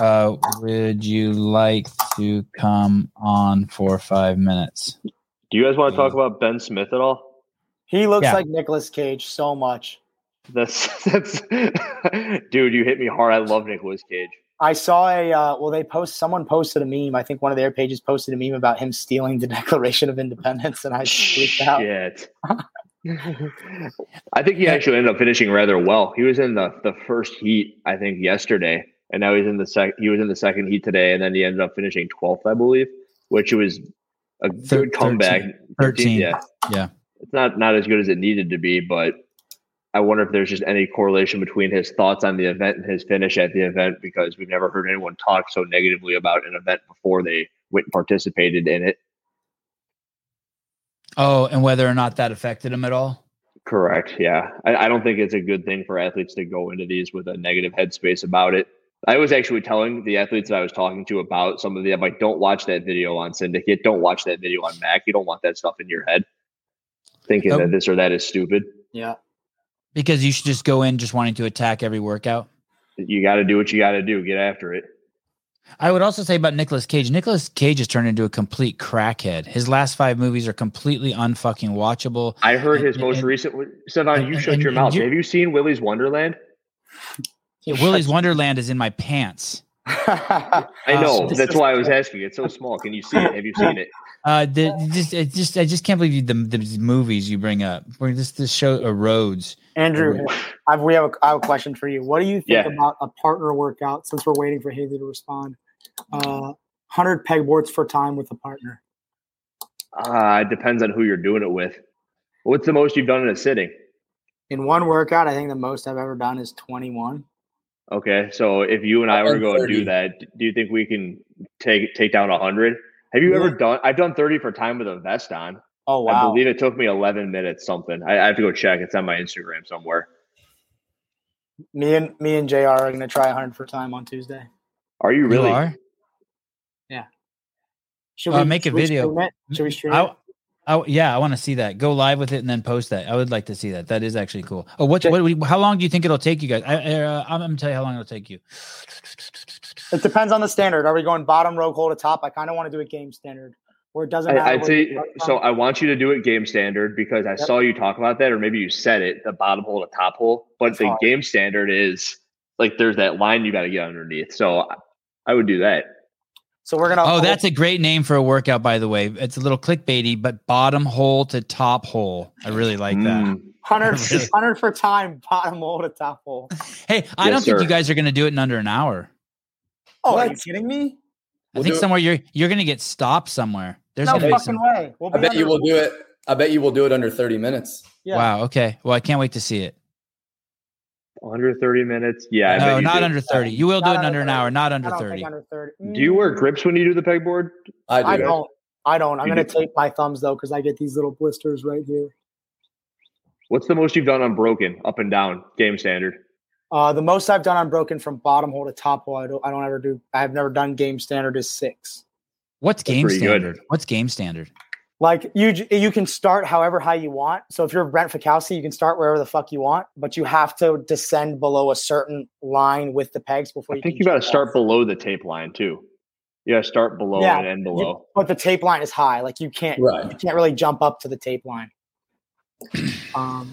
Uh, would you like to come on for five minutes? Do you guys want to talk about Ben Smith at all? He looks Yeah. like Nicolas Cage so much. That's that's dude. You hit me hard. I love Nicolas Cage. I saw a uh, well, they post someone posted a meme. I think one of their pages posted a meme about him stealing the Declaration of Independence, and I freaked out. Shit. I think he actually ended up finishing rather well. He was in the the first heat, I think, yesterday, and now he's in the sec. He was in the second heat today, and then he ended up finishing twelfth, I believe, which was a Thir- good comeback. 13. yeah, Yeah. It's not not as good as it needed to be, but I wonder if there's just any correlation between his thoughts on the event and his finish at the event because we've never heard anyone talk so negatively about an event before they went and participated in it. Oh, and whether or not that affected him at all? Correct. Yeah. I, I don't think it's a good thing for athletes to go into these with a negative headspace about it. I was actually telling the athletes that I was talking to about some of the, I'm like, don't watch that video on Syndicate. Don't watch that video on Mac. You don't want that stuff in your head thinking Oh. that this or that is stupid. Yeah, Because you should just go in just wanting to attack every workout. You got to do what you got to do. Get after it. I would also say about Nicolas Cage. Nicolas Cage has turned into a complete crackhead. His last five movies are completely unfucking watchable. I heard his And- most and- recent. And- you and- shut and- your and mouth. Have you seen Willy's Wonderland? Willy's Wonderland is in my pants. I Uh, know. That's why I was asking. It's so small. Can you see it? Have you seen it? Uh, the, just, it just, I just can't believe you, the, the movies you bring up. Where this, this show erodes. Andrew, I've, we have a, I have a question for you. What do you think Yeah. about a partner workout? Since we're waiting for Haley to respond, uh, hundred pegboards for time with a partner. Uh, it depends on who you're doing it with. What's the most you've done in a sitting? In one workout, I think the most I've ever done is 21. Okay, so if you and I were to go and do that, do you think we can take take down hundred? Have you ever done? I've done thirty for time with a vest on. Oh wow! I believe it took me eleven minutes something. I, I have to go check. It's on my Instagram somewhere. Me and me and Jr. are gonna try 100 for time on Tuesday. Are you really? You are? Should Uh, make a should we video. stream it? Should we stream I. I, yeah, I want to see that. Go live with it and then post that. I would like to see that. That is actually cool. Oh, what? What? How long do you think it'll take you guys? I, uh, I'm gonna tell you how long it'll take you. It depends on the standard. Are we going bottom row hole to top? I kind of want to do a game standard where it doesn't matter. I, I'd say so. I want you to do it game standard because I saw you talk about that, or maybe you said it, the bottom hole to top hole. But That's the hard. game standard is like there's that line you got to get underneath. So I, I would do that. So we're gonna. Oh, that's a great name for a workout, by the way. It's a little clickbaity, but bottom hole to top hole. I really like that. Mm. 100, Really? 100 for time, bottom hole to top hole. Hey, I Yes, don't think sir. you guys are going to do it in under an hour. Oh, are you kidding me? I We'll think do it- somewhere you're you're going to get stopped somewhere. There's no going to be fucking some. way. We'll I be bet you under- will do it. I bet you will do it under 30 minutes. Yeah. Wow. Okay. Well, I can't wait to see it. Under thirty minutes. Yeah. No, not do. under thirty. You will do it in under under an hour, not I under don't think thirty. under 30. Do you wear Mm, grips when you do the pegboard? I do. I don't. I don't. I'm You gonna do. tape my thumbs though because I get these little blisters right here. What's the most you've done unbroken, up and down, game standard? Uh, the most I've done on broken from bottom hole to top hole, I don't. I don't ever do. I've never done game standard is six. What's game pretty good. standard? What's game standard? Like you, you can start however high you want. So if you're Brent Fikowski, you can start wherever the fuck you want, but you have to descend below a certain line with the pegs before I you. think can you got to start off. below the tape line too. You got to start below Yeah, and end You- below. but the tape line is high. Like you can't. Right. You can't really jump up to the tape line. Um,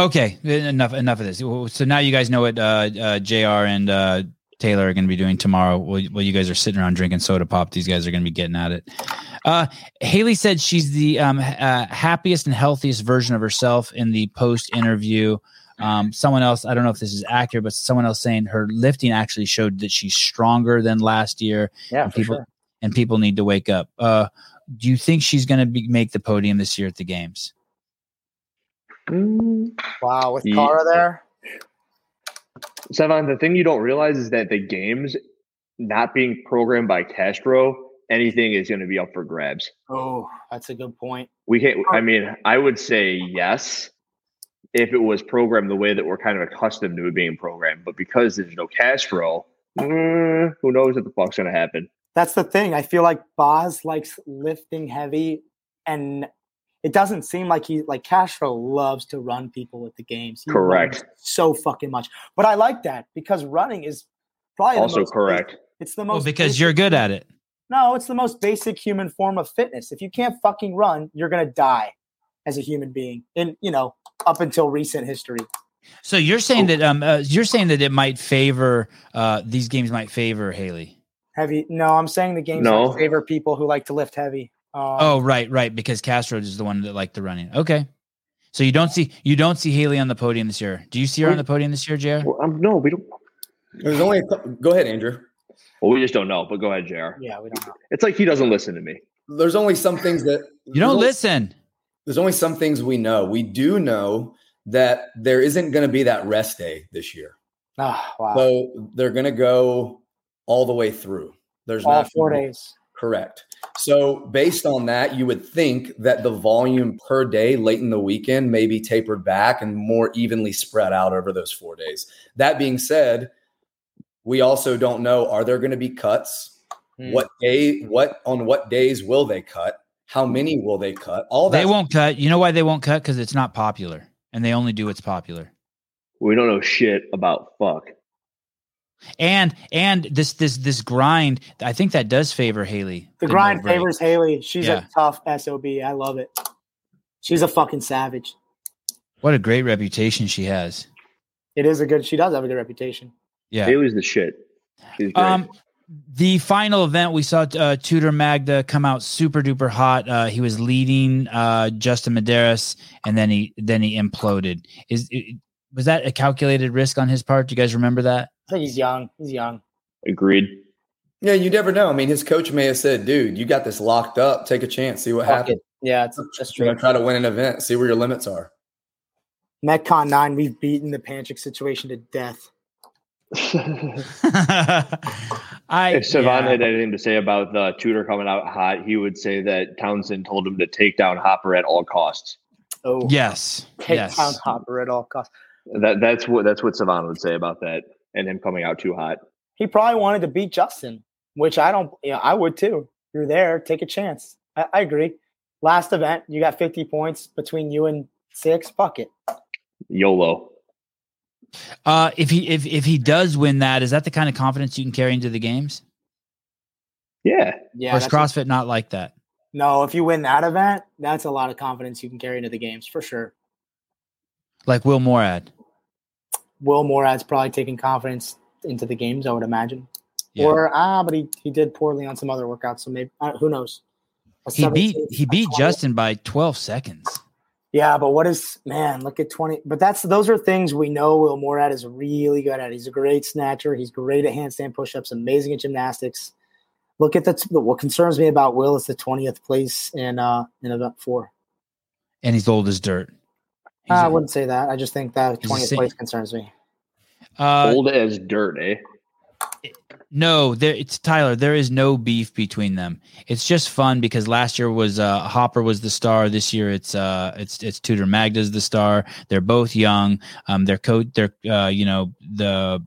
Okay, enough enough of this. So now you guys know what uh, uh, Jr. and uh, Taylor are going to be doing tomorrow. While, while you guys are sitting around drinking soda pop, these guys are going to be getting at it. Uh, Haley said she's the um, uh, happiest and healthiest version of herself in the post interview. Um, someone else, I don't know if this is accurate, but someone else saying her lifting actually showed that she's stronger than last year. yeah, and for people sure. and people need to wake up. Uh, do you think she's going to be, make the podium this year at the games? Mm. Wow, with Yeah. Cara there. Sevan, the thing you don't realize is that the games not being programmed by Castro, anything is going to be up for grabs. Oh, that's a good point. We can't. I mean, I would say yes if it was programmed the way that we're kind of accustomed to it being programmed. But because there's no Castro, mm, who knows what the fuck's going to happen? That's the thing. I feel like Boz likes lifting heavy, and it doesn't seem like he like Castro loves to run people with the games. He Correct. so fucking much. But I like that because running is probably the Also most correct. basic- it's the most Well, because basic you're good at it. No, it's the most basic human form of fitness. If you can't fucking run, you're gonna die as a human being. And you know, up until recent history. So you're saying that um uh, you're saying that it might favor uh these games might favor Haley. Heavy. No, I'm saying the games No. favor people who like to lift heavy. Um, Oh right, right, because Castro is the one that liked the running. Okay. So you don't see you don't see Haley on the podium this year. Do you see her on the podium this year, Jared? Well, um, no, we don't. There's only a cou- go ahead, Andrew. Well, we just don't know. But go ahead, Jr. yeah, we don't know. It's like he doesn't listen to me. There's only some things that You don't listen. There's only some things we know. We do know that there isn't going to be that rest day this year. Ah, wow. So they're going to go all the way through. There's All not four days. Correct. So, based on that, you would think that the volume per day late in the weekend may be tapered back and more evenly spread out over those four days. That being said, we also don't know are there going to be cuts? Hmm. What day, what on what days will they cut? How many will they cut? All that They won't cut. You know why they won't cut? Because it's not popular, and they only do what's popular. We don't know shit about fuck. And and this this this grind, I think that does favor Haley. The grind break. favors Haley. She's Yeah. a tough SOB. I love it. She's a fucking savage. What a great reputation she has. It is a good. She does have a good reputation. Yeah. Haley's the shit. She's great. Um, the final event we saw uh, Tudor Magda come out super duper hot. Uh, he was leading uh, Justin Medeiros, and then he then he imploded. Is it, was that a calculated risk on his part? Do you guys remember that? I think he's young. He's young. Agreed. Yeah, you never know. I mean, his coach may have said, dude, you got this locked up. Take a chance, see what Fuck happens. it. Yeah, it's just true. gonna try to win an event. See where your limits are. Metcon nine, we've beaten the Panchik situation to death. I if Sevan yeah. had anything to say about the Tudor coming out hot, he would say that Townsend told him to take down Hopper at all costs. Oh, yes, take yes. down Hopper at all costs. That that's what that's what Sevan would say about that, and him coming out too hot. He probably wanted to beat Justin, which I don't. Yeah, I would too. You're there, take a chance. I, I agree. Last event, you got 50 points between you and six. Fuck it. YOLO. Uh, if he if if he does win that, is that the kind of confidence you can carry into the games? Yeah. Yeah. or is that's a- CrossFit not like that? no, if you win that event, that's a lot of confidence you can carry into the games for sure. Like Will Moorad? Will Moorad's probably taking confidence into the games, I would imagine. Yeah. Or ah, but he, he did poorly on some other workouts, so maybe uh, who knows? A he beat he beat 20 Justin by twelve seconds. Yeah, but what is man? Look at twenty. But that's those are things we know Will Moorad is really good at. He's a great snatcher. He's great at handstand push-ups. Amazing at gymnastics. Look at the what concerns me about Will is the twentieth place in uh in event four. and he's old as dirt. He's I a- wouldn't say that. I just think that He's the twentieth same- place concerns me. uh, Old as dirt, eh? no, there it's Tyler. There is no beef between them. It's just fun because last year was uh, Hopper was the star. This year it's uh it's it's Tudor Magda's the star. They're both young. Um, their coach, their uh, you know the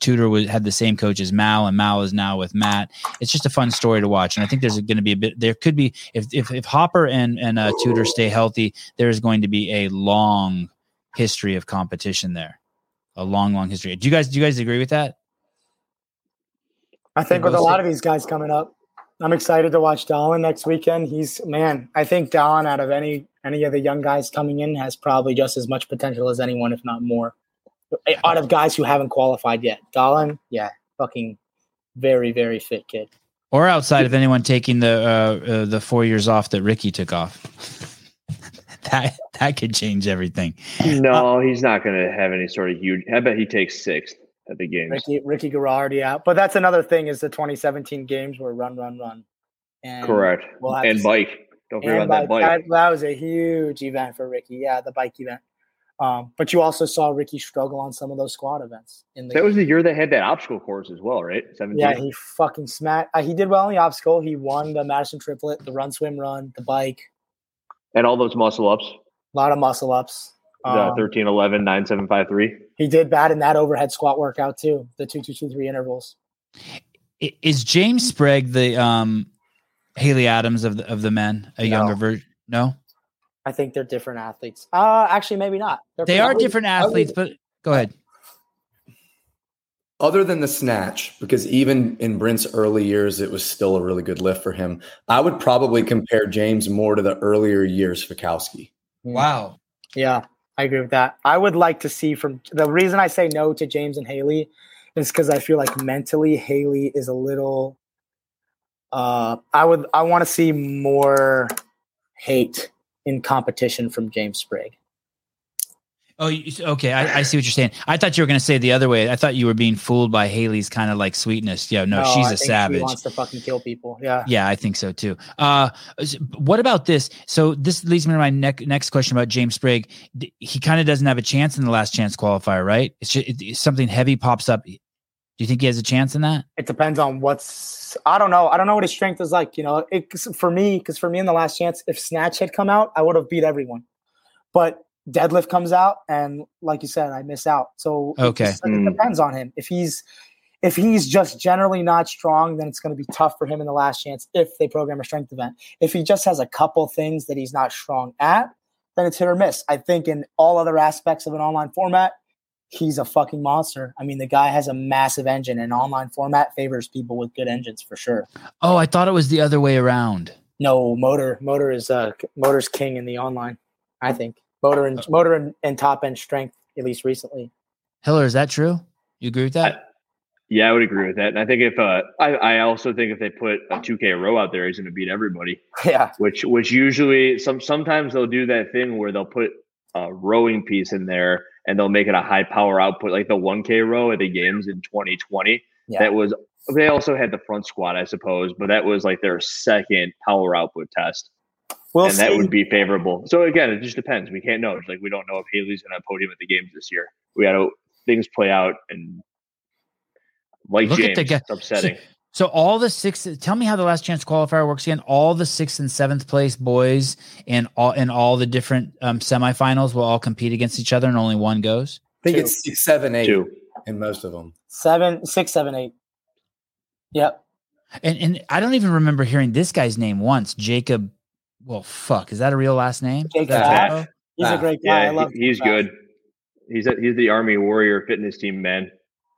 Tudor was had the same coach as Mal, and Mal is now with Matt. It's just a fun story to watch, and I think there's going to be a bit. There could be if if if Hopper and and uh, Tudor stay healthy, there is going to be a long history of competition there. A long, long history. Do you guys do you guys agree with that? I think with a lot of these guys coming up, I'm excited to watch Dallin next weekend. He's man, I think Dallin out of any any of the young guys coming in has probably just as much potential as anyone, if not more. Out of guys who haven't qualified yet, Dallin, yeah, fucking very very fit kid. or outside of anyone taking the uh, uh, the four years off that Ricky took off. that that could change everything. No, he's not going to have any sort of huge. I bet he takes sixth at the games. Ricky Ricky Garardi out, but that's another thing is the 2017 games were run run run. And Correct. We'll have and bike. Don't forget And about that bike. bike. That, that was a huge event for Ricky. Yeah, the bike event. Um, but you also saw Ricky struggle on some of those squad events. In the That was the year they had that obstacle course as well, right? 17. yeah, he fucking smacked. Uh, he did well in the obstacle. He won the Madison triplet, the run, swim, run, the bike. and all those muscle ups. A lot of muscle ups. The Um, 13, 11, 9, 7, 5, 3. he did bad in that overhead squat workout too. The two, two, two, three intervals. Is James Sprague the um, Haley Adams of the of the men, a No. younger version? No, I think they're different athletes. Uh actually, maybe not. They're they are different athletes, but go ahead. Other than the snatch, because even in Brent's early years, it was still a really good lift for him. I would probably compare James more to the earlier years Fikowski. Wow. Yeah, I agree with that. I would like to see from the reason I say no to James and Haley is because I feel like mentally Haley is a little. Uh, I would I want to see more hate in competition from James Sprague. Oh, okay. I, I see what you're saying. I thought you were going to say the other way. I thought you were being fooled by Haley's kind of like sweetness. Yeah, no, I she's a think She savage. wants to fucking kill people. Yeah. Yeah, I think so too. Uh, what about this? So this leads me to my next next question about James Sprague. He kind of doesn't have a chance in the last chance qualifier, right? It's just, it, something heavy pops up. Do you think he has a chance in that? it depends on what's I don't know. I don't know what his strength is like. You know, it for me, because for me in the last chance, if snatch had come out, I would have beat everyone. But deadlift comes out, and like you said, I miss out. So it Okay. just- it Mm. depends on him. If he's if he's just generally not strong, then it's going to be tough for him in the last chance if they program a strength event. If he just has a couple things that he's not strong at, then it's hit or miss. I think in all other aspects of an online format, he's a fucking monster. I mean, the guy has a massive engine, and online format favors people with good engines for sure. Oh, I thought it was the other way around. No, motor motor is uh motor's king in the online. I think motor and motor and, and top end strength at least recently. Hiller, is that true? You agree with that? Yeah, I would agree with that. And I think if uh, I, I also think if they put a 2K row out there, he's going to beat everybody. Yeah, Which which usually some sometimes they'll do that thing where they'll put a rowing piece in there and they'll make it a high power output, like the 1K row at the games in 2020. yeah. That was they also had the front squat, I suppose, but that was like their second power output test. We'll and that would be favorable. So again, it just depends. We can't know. It's like we don't know if Haley's going to podium at the games this year. We got to things play out, and like Look at James, the guy- it's upsetting. So all the six. Tell me how the last chance qualifier works again. All the sixth and seventh place boys and all and all the different um, semifinals will all compete against each other, and only one goes. I think Two. it's six, seven, eight Two. in most of them. seven, six, seven, eight. Yep. And and I don't even remember hearing this guy's name once. Jacob. Well, fuck. Is that a real last name? Jacob Is that Pfaff. typo? He's a Ah, great guy. I Yeah, love he- he's good. He's a, he's the Army Warrior fitness team man.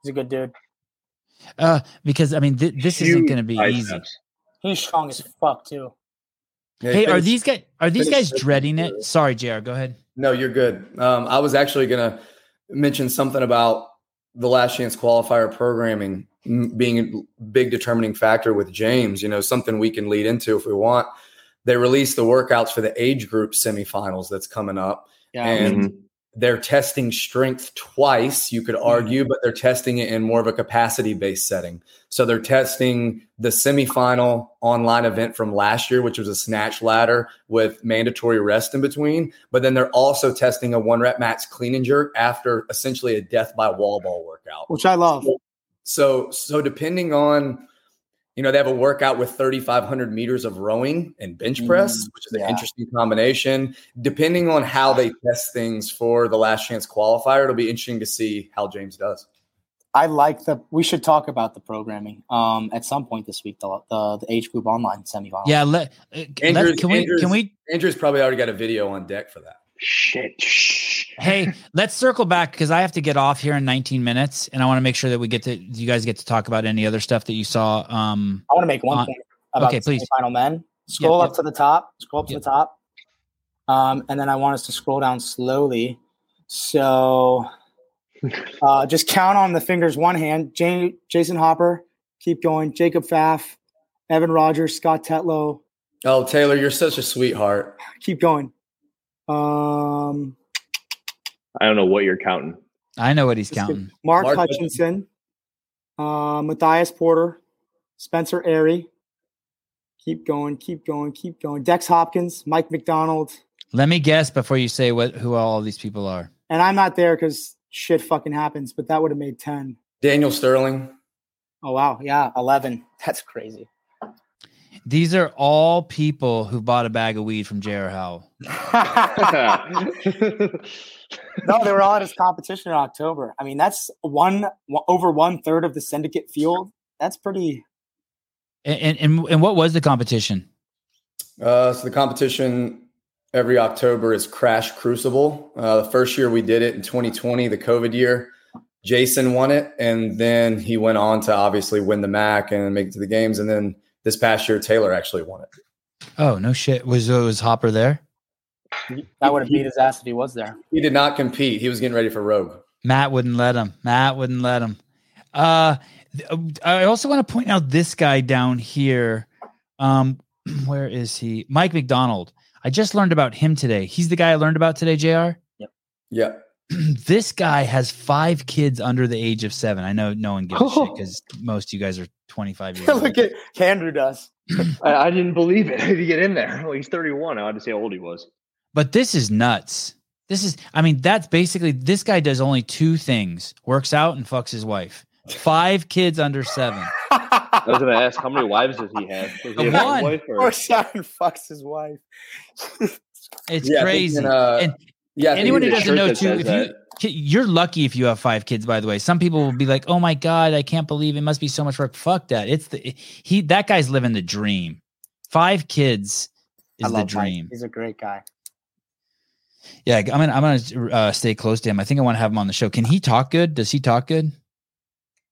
He's a good dude. Uh, because I mean, th- this isn't going to be easy. He's strong as fuck too. Yeah, Hey, are these guys are these guys dreading it? Sorry, Jr. Go ahead. No, you're good. Um, I was actually going to mention something about the last chance qualifier programming mm, being a big determining factor with James. You know, something we can lead into if we want. They released the workouts for the age group semifinals that's coming up, Yeah. and. They're testing strength twice. You could hmm. argue, but they're testing it in more of a capacity based setting. So they're testing the semifinal online event from last year, which was a snatch ladder with mandatory rest in between. But then they're also testing a one rep max clean and jerk after essentially a death by wall ball workout. Which I love. So, so depending on, you know, they have a workout with 3,500 meters of rowing and bench press, Mm, which is an yeah. interesting combination. Depending on how they test things for the last chance qualifier, it'll be interesting to see how James does. I like the. We should talk about the programming um, at some point this week. The the, the age group online semifinal. Yeah, let, uh, let Andrews- can we can we Andrew's probably already got a video on deck for that. Shit. Shh. hey let's circle back because I have to get off here in 19 minutes, and I want to make sure that we get to you guys get to talk about any other stuff that you saw. Um, I want to make one Uh, point about okay, please. Final men. Scroll Yeah, up to the top. Scroll up Yeah. to the top. Um, and then I want us to scroll down slowly. So uh, just count on the fingers one hand. Jane, Jayson Hopper, keep going. Jacob Pfaff, Evan Rogers, Scott Tetlow, Oh, Taylor, you're such a sweetheart. keep going. Um, I don't know what you're counting. I know what he's counting. Mark, Mark Hutchinson, uh, Matthias Porter, Spencer Airy. Keep going, keep going, keep going. Dex Hopkins, Mike McDonald, Let me guess before you say what who all these people are. and I'm not there because shit fucking happens, but that would have made 10. Daniel Sterling. Oh, wow. Yeah, 11. That's crazy. These are all people who bought a bag of weed from J.R. Howell. no, they were all at his competition in October. I mean, that's one, one over one third of the syndicate field. That's pretty. And and, and, and what was the competition? Uh, so the competition every October is Crash Crucible. Uh, the first year we did it in 2020, the COVID year, Jayson won it, and then he went on to obviously win the MAC and make it to the games. And then this past year, Taylor actually won it. Oh no shit! Was was Hopper there? That would have beat his ass if he was there. He did not compete. He was getting ready for Rogue. Matt wouldn't let him. Matt wouldn't let him. Uh, I also want to point out this guy down here. Um, where is he? Mike McDonald. I just learned about him today. He's the guy I learned about today, Jr. Yep. Yeah. this guy has five kids under the age of seven. I know no one gives a shit because most of you guys are 25 years old. Look at Andrew does. I, I didn't believe it to get in there. Well, he's 31. I had to see how old he was. But this is nuts. This is, I mean, that's basically this guy does only two things works out and fucks his wife. Five kids under seven. I was going to ask how many wives does he have? Does he have One. one wife or? Works out and fucks his wife. It's Yeah, crazy. in, uh, and Yeah. Anyone who it is. a doesn't know too, if you that. you're lucky if you have five kids, by the way. Some people will be like, "Oh my god, I can't believe it must be so much work." Fuck that. It's the he that guy's living the dream. Five kids I is the love Mike. dream. He's a great guy. Yeah, I'm gonna I'm gonna uh, stay close to him. I think I want to have him on the show. Can he talk good? Does he talk good?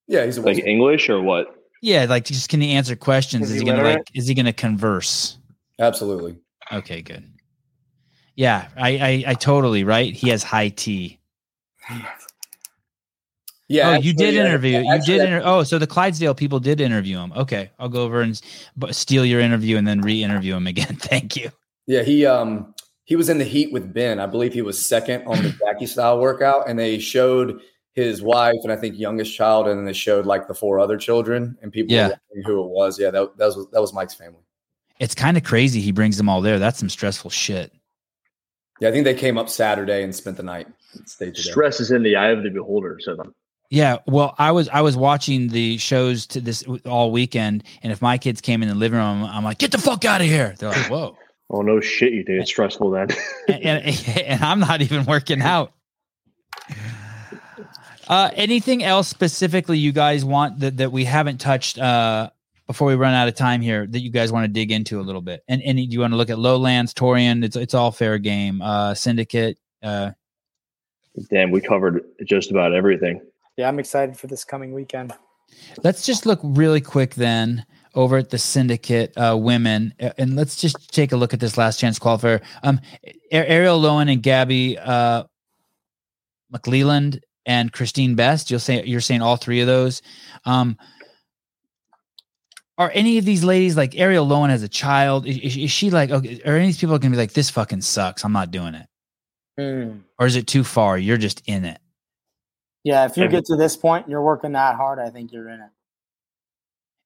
Yeah, he's a Like English or what? Yeah, like just can he answer questions? Is Is, he he gonna like? Is he gonna converse? absolutely. Okay, good. Yeah, I I, I totally right. He has high T. Yeah. oh, you actually, did yeah, interview. You actually, did. Inter- oh, so the Clydesdale people did interview him. Okay, I'll go over and steal your interview and then re-interview him again. Thank you. Yeah, he um he was in the heat with Ben. I believe he was second on the Jackie style workout, and they showed his wife and I think youngest child, and then they showed like the four other children, and people Yeah. who it was. Yeah, that, that was that was Mike's family. it's kind of crazy. He brings them all there. That's some stressful shit. Yeah, I think they came up Saturday and spent the night. Stayed today. Stress is in the eye of the beholder. So Yeah, well, I was I was watching the shows to this all weekend, and if my kids came in the living room, I'm like, "Get the fuck out of here!" They're like, "Whoa," oh no shit, you think it's stressful then? and, and, and I'm not even working out. Uh, anything else specifically you guys want that, that we haven't touched uh, before we run out of time here that you guys want to dig into a little bit? And and do you want to look at Lowlands, Torian? It's it's all fair game. Uh, Syndicate. Uh, Damn, we covered just about everything. Yeah, I'm excited for this coming weekend. Let's just look really quick then over at the syndicate uh, women, uh, and let's just take a look at this last chance qualifier. Um, Arielle Loewen and Gabby uh, McLeland and Christine Best. You'll say you're saying all three of those. Um, are any of these ladies like Arielle Loewen as a child? Is, is she like? Okay, are any of these people going to be like, this fucking sucks? I'm not doing it. Mm. Or is it too far? You're just in it. Yeah, if you get to this point, you're working that hard. I think you're in it.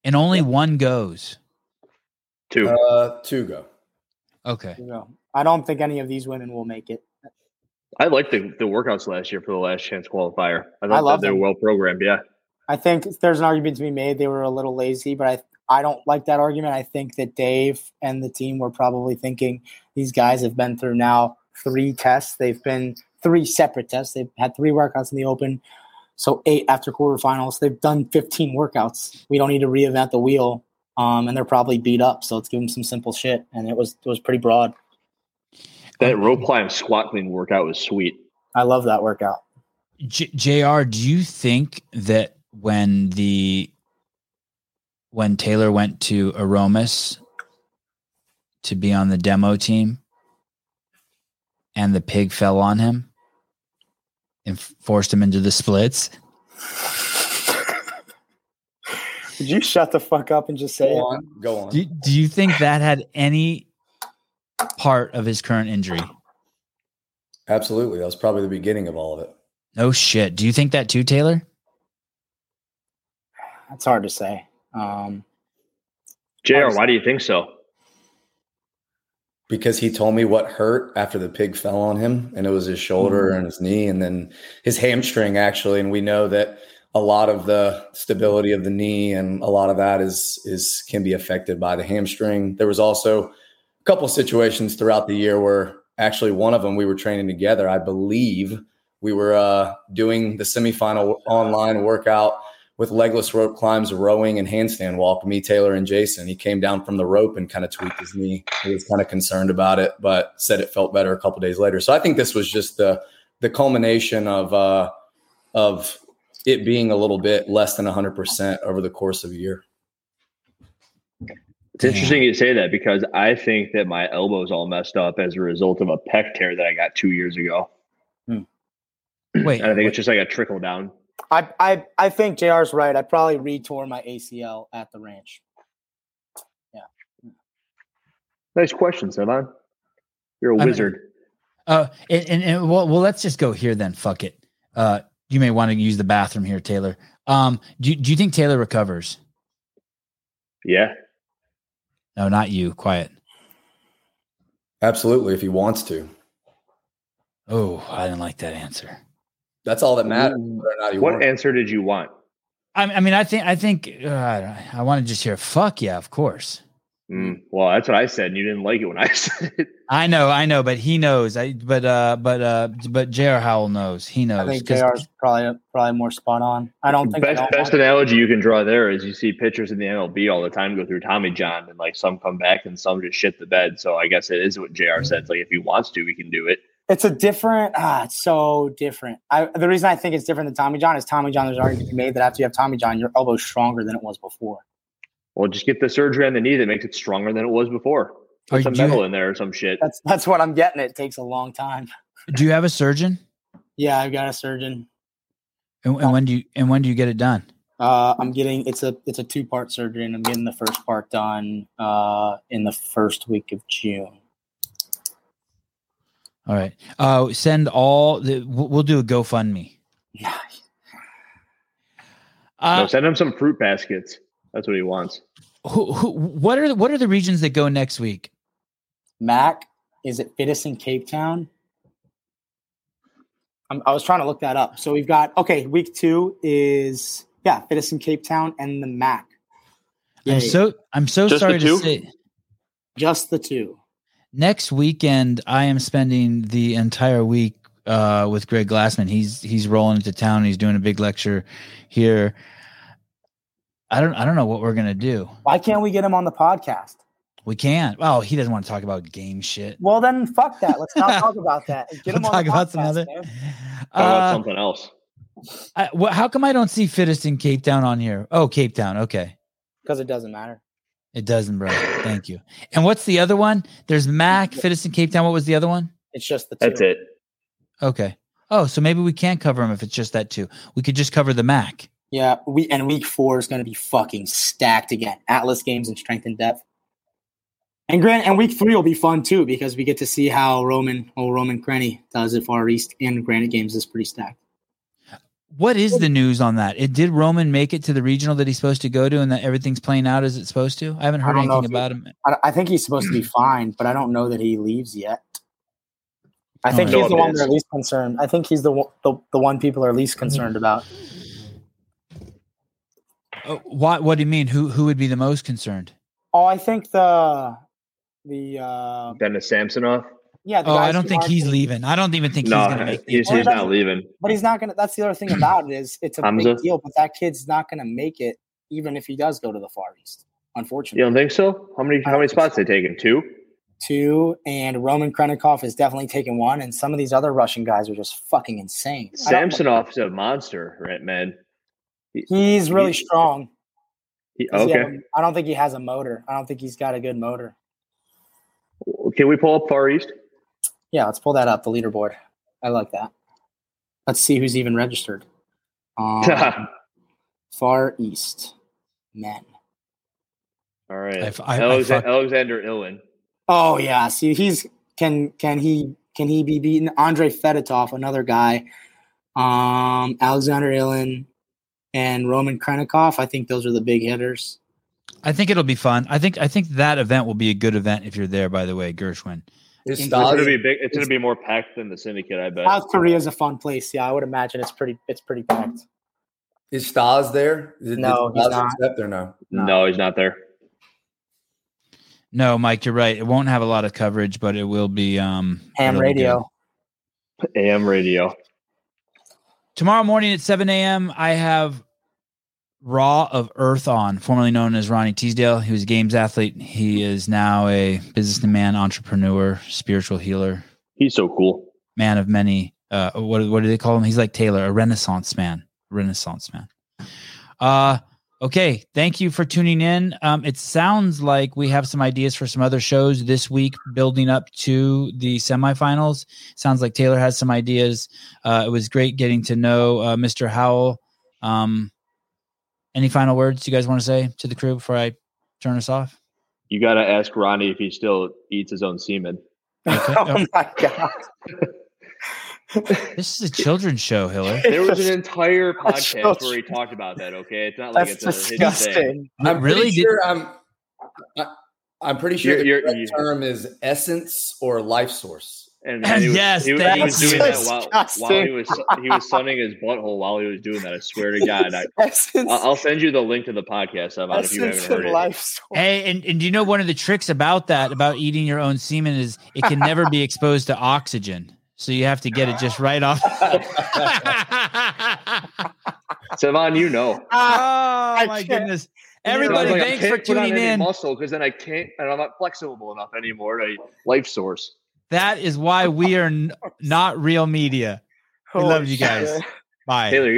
And only one goes. Two. Uh, two go. Okay. You know, I don't think any of these women will make it. I liked the, the workouts last year for the last chance qualifier. I thought I love that they were well programmed. Yeah. I think there's an argument to be made. They were a little lazy, but I I don't like that argument. I think that Dave and the team were probably thinking these guys have been through now three tests. They've been three separate tests. They've had three workouts in the open, so eight after quarterfinals. They've done 15 workouts. We don't need to reinvent the wheel. Um, and they're probably beat up. So let's give them some simple shit. And it was it was pretty broad. That rope climb squat clean workout was sweet. I love that workout. J- Jr. Do you think that when the when Taylor went to Aromas to be on the demo team, and the pig fell on him and forced him into the splits? Did you shut the fuck up and just say Go it? on. Go on. Do, do you think that had any part of his current injury? Absolutely. That was probably the beginning of all of it. No shit. Do you think that too, Taylor? That's hard to say. Um, JR, why do you think so? because he told me what hurt after the pig fell on him and it was his shoulder and his knee and then his hamstring actually and we know that a lot of the stability of the knee and a lot of that is is can be affected by the hamstring. There was also a couple situations throughout the year where actually one of them we were training together. I believe we were uh, doing the semifinal online workout with legless rope climbs, rowing, and handstand walk. Me, Taylor, and Jayson. He came down from the rope and kind of tweaked his knee. He was kind of concerned about it, but said it felt better a couple days later. So I think this was just the the culmination of uh, of it being a little bit less than 100 percent over the course of a year. It's interesting you say that because I think that my elbow's all messed up as a result of a pec tear that I got two years ago. Wait, And I think it's just like a trickle down. I, I I think JR's right. I probably retore my ACL at the ranch. Yeah. Nice question, Sevan. You're a I mean- wizard. Uh, and, and, and well, well, let's just go here then. Fuck it. Uh, you may want to use the bathroom here, Taylor. Um, do do you think Taylor recovers? yeah. No, not you. Quiet. Absolutely, if he wants to. Oh, I didn't like that answer. That's all that matters. Whether or not he What wants. answer did you want? I, I mean, I think, I think, uh, I want to just hear, fuck yeah, of course. Mm, well, that's what I said, and you didn't like it when I said it. I know, I know, but he knows. I, but, uh, but, uh, but J.R. Howell knows. He knows. I think 'Cause- JR's probably probably more spot on. I don't think I Best, don't best want it. analogy you can draw there is you see pitchers in the MLB all the time go through Tommy John, and like some come back and some just shit the bed. So I guess it is what JR said. It's like if he wants to, he can do it. It's a different. Ah, it's so different. I, the reason I think it's different than Tommy John is Tommy John. There's already argument to be made that after you have Tommy John, your elbow's stronger than it was before. Well, just get the surgery on the knee that makes it stronger than it was before. Are Put some metal in there or some shit. That's that's what I'm getting. It takes a long time. do you have a surgeon? Yeah, I've got a surgeon. And, and when do you, and when do you get it done? Uh, I'm getting it's a it's a two part surgery, and I'm getting the first part done uh, in the first week of June. All right. Uh, send all the, we'll, we'll do a GoFundMe. Yeah, Uh, no, send him some fruit baskets. That's what he wants. who, who, what are the, what are the regions that go next week? Mac is it Fittest in Cape Town? I'm, I was trying to look that up. So we've got okay. Week two is yeah, Fittest in Cape Town and the Mac. I'm so I'm so Just sorry to say. just the two. Next weekend, I am spending the entire week uh, with Greg Glassman. He's he's rolling into town. He's doing a big lecture here. I don't I don't know what we're gonna do. Why can't we get him on the podcast? We can't. Oh, he doesn't want to talk about game shit. Well, then fuck that. Let's not talk about that. Get him We'll on talk the about some podcast, other. man. Talk about Uh, something else. I, wh- how come I don't see fittest in Cape Town on here? Oh, Cape Town. Okay, because it doesn't matter. It doesn't, bro. Thank you. And what's the other one? There's Mac fittest in Cape Town. What was the other one? It's just the two. That's it. Okay. Oh, so maybe we can't cover them if it's just that two. We could just cover the Mac. Yeah, we and week four is going to be fucking stacked again. Atlas games and strength and depth. And Grant and week three will be fun too because we get to see how Roman old Roman Cranny, does it Far East and Granite Games is pretty stacked. What is the news on that? It did Roman make it to the regional that he's supposed to go to, and that everything's playing out as it's supposed to? I haven't heard don't anything if he- about him. I, I think he's supposed to be fine, but I don't know that he leaves yet. I think Oh, he's the one updates. they're least concerned. I think he's the one, the, the one people are least concerned about. Oh, what? What do you mean? Who? Who would be the most concerned? Oh, I think the the uh Dennis Samsonoff. Yeah. The Oh, I don't think aren't- he's leaving. I don't even think No, he's going to make. the he's, he's not leaving. But he's not gonna. That's the other thing mm. about it is it's a Hamza? big deal. But that kid's not gonna make it, even if he does go to the Far East. Unfortunately, You don't think so? How many how many don't think spots they taking? Two? two and Roman Khrennikov is definitely taking one, and some of these other Russian guys are just fucking insane. I don't- a monster, right, man? He's really he- strong. He- Does he have okay. a- I don't think he has a motor. I don't think he's got a good motor. Can we pull up Far East? Yeah, let's pull that up. The leaderboard. I like that. Let's see who's even registered. Um, Far East men. All right. I f- I- I Alex- fuck- Alexander Ilin. Oh yeah, see he's can can he can he be beaten? Andre Fedotov, another guy. Um, Alexander Ilin and Roman Khrennikov. I think those are the big hitters. I think it'll be fun. I think. I think that event will be a good event if you're there. By the way, Gershwin. Is it's going to be big. It's, gonna be more packed than the syndicate, I bet. South Korea is a fun place. Yeah, I would imagine it's pretty it's pretty packed. is Stas there? Did- No, did he's not. accept or no? No, he's not there. No, Mike, you're right. It won't have a lot of coverage, but it will be. Um, Ham radio. good. AM radio. Tomorrow morning at 7 a.m., I have Raw of Earth on, formerly known as Ronnie Teasdale. He was a games athlete. He is now a businessman, entrepreneur, spiritual healer, He's so cool. man of many. Uh, what what do they call him? He's like Taylor, a Renaissance man. Renaissance man. Uh, okay. Thank you for tuning in. Um, it sounds like we have some ideas for some other shows this week, building up to the semifinals. Sounds like Taylor has some ideas. Uh, it was great getting to know uh, Mr. Howell. Um, any final words you guys want to say to the crew before I turn us off? You got to ask Ronnie if he still eats his own semen. oh my god. This is a children's show, Hiller. There was an entire podcast where he talked about that. Okay, it's not like That's it's a hidden thing. disgusting. I'm Really? pretty Did- sure I'm. I, I'm pretty sure You're- the you're- correct you- term is essence or life source. And, and he was, Yes, he, he was doing that while, while Disgusting. he was he was sunning his butthole while he was doing that. I swear to God, I, Essence, I'll I'll send you the link to the podcast about if you haven't heard and it. life story. Hey, and, and do you know one of the tricks about that, about eating your own semen, is it can never be exposed to oxygen. So you have to get it just right off. Sevan, you know. Ah, oh my goodness. Everybody, like, thanks for can't put on tuning in. Muscle because then I can't, and I'm not flexible enough anymore to life source. That is why we are n- not real media. We love you guys. shit. Bye. Taylor, you're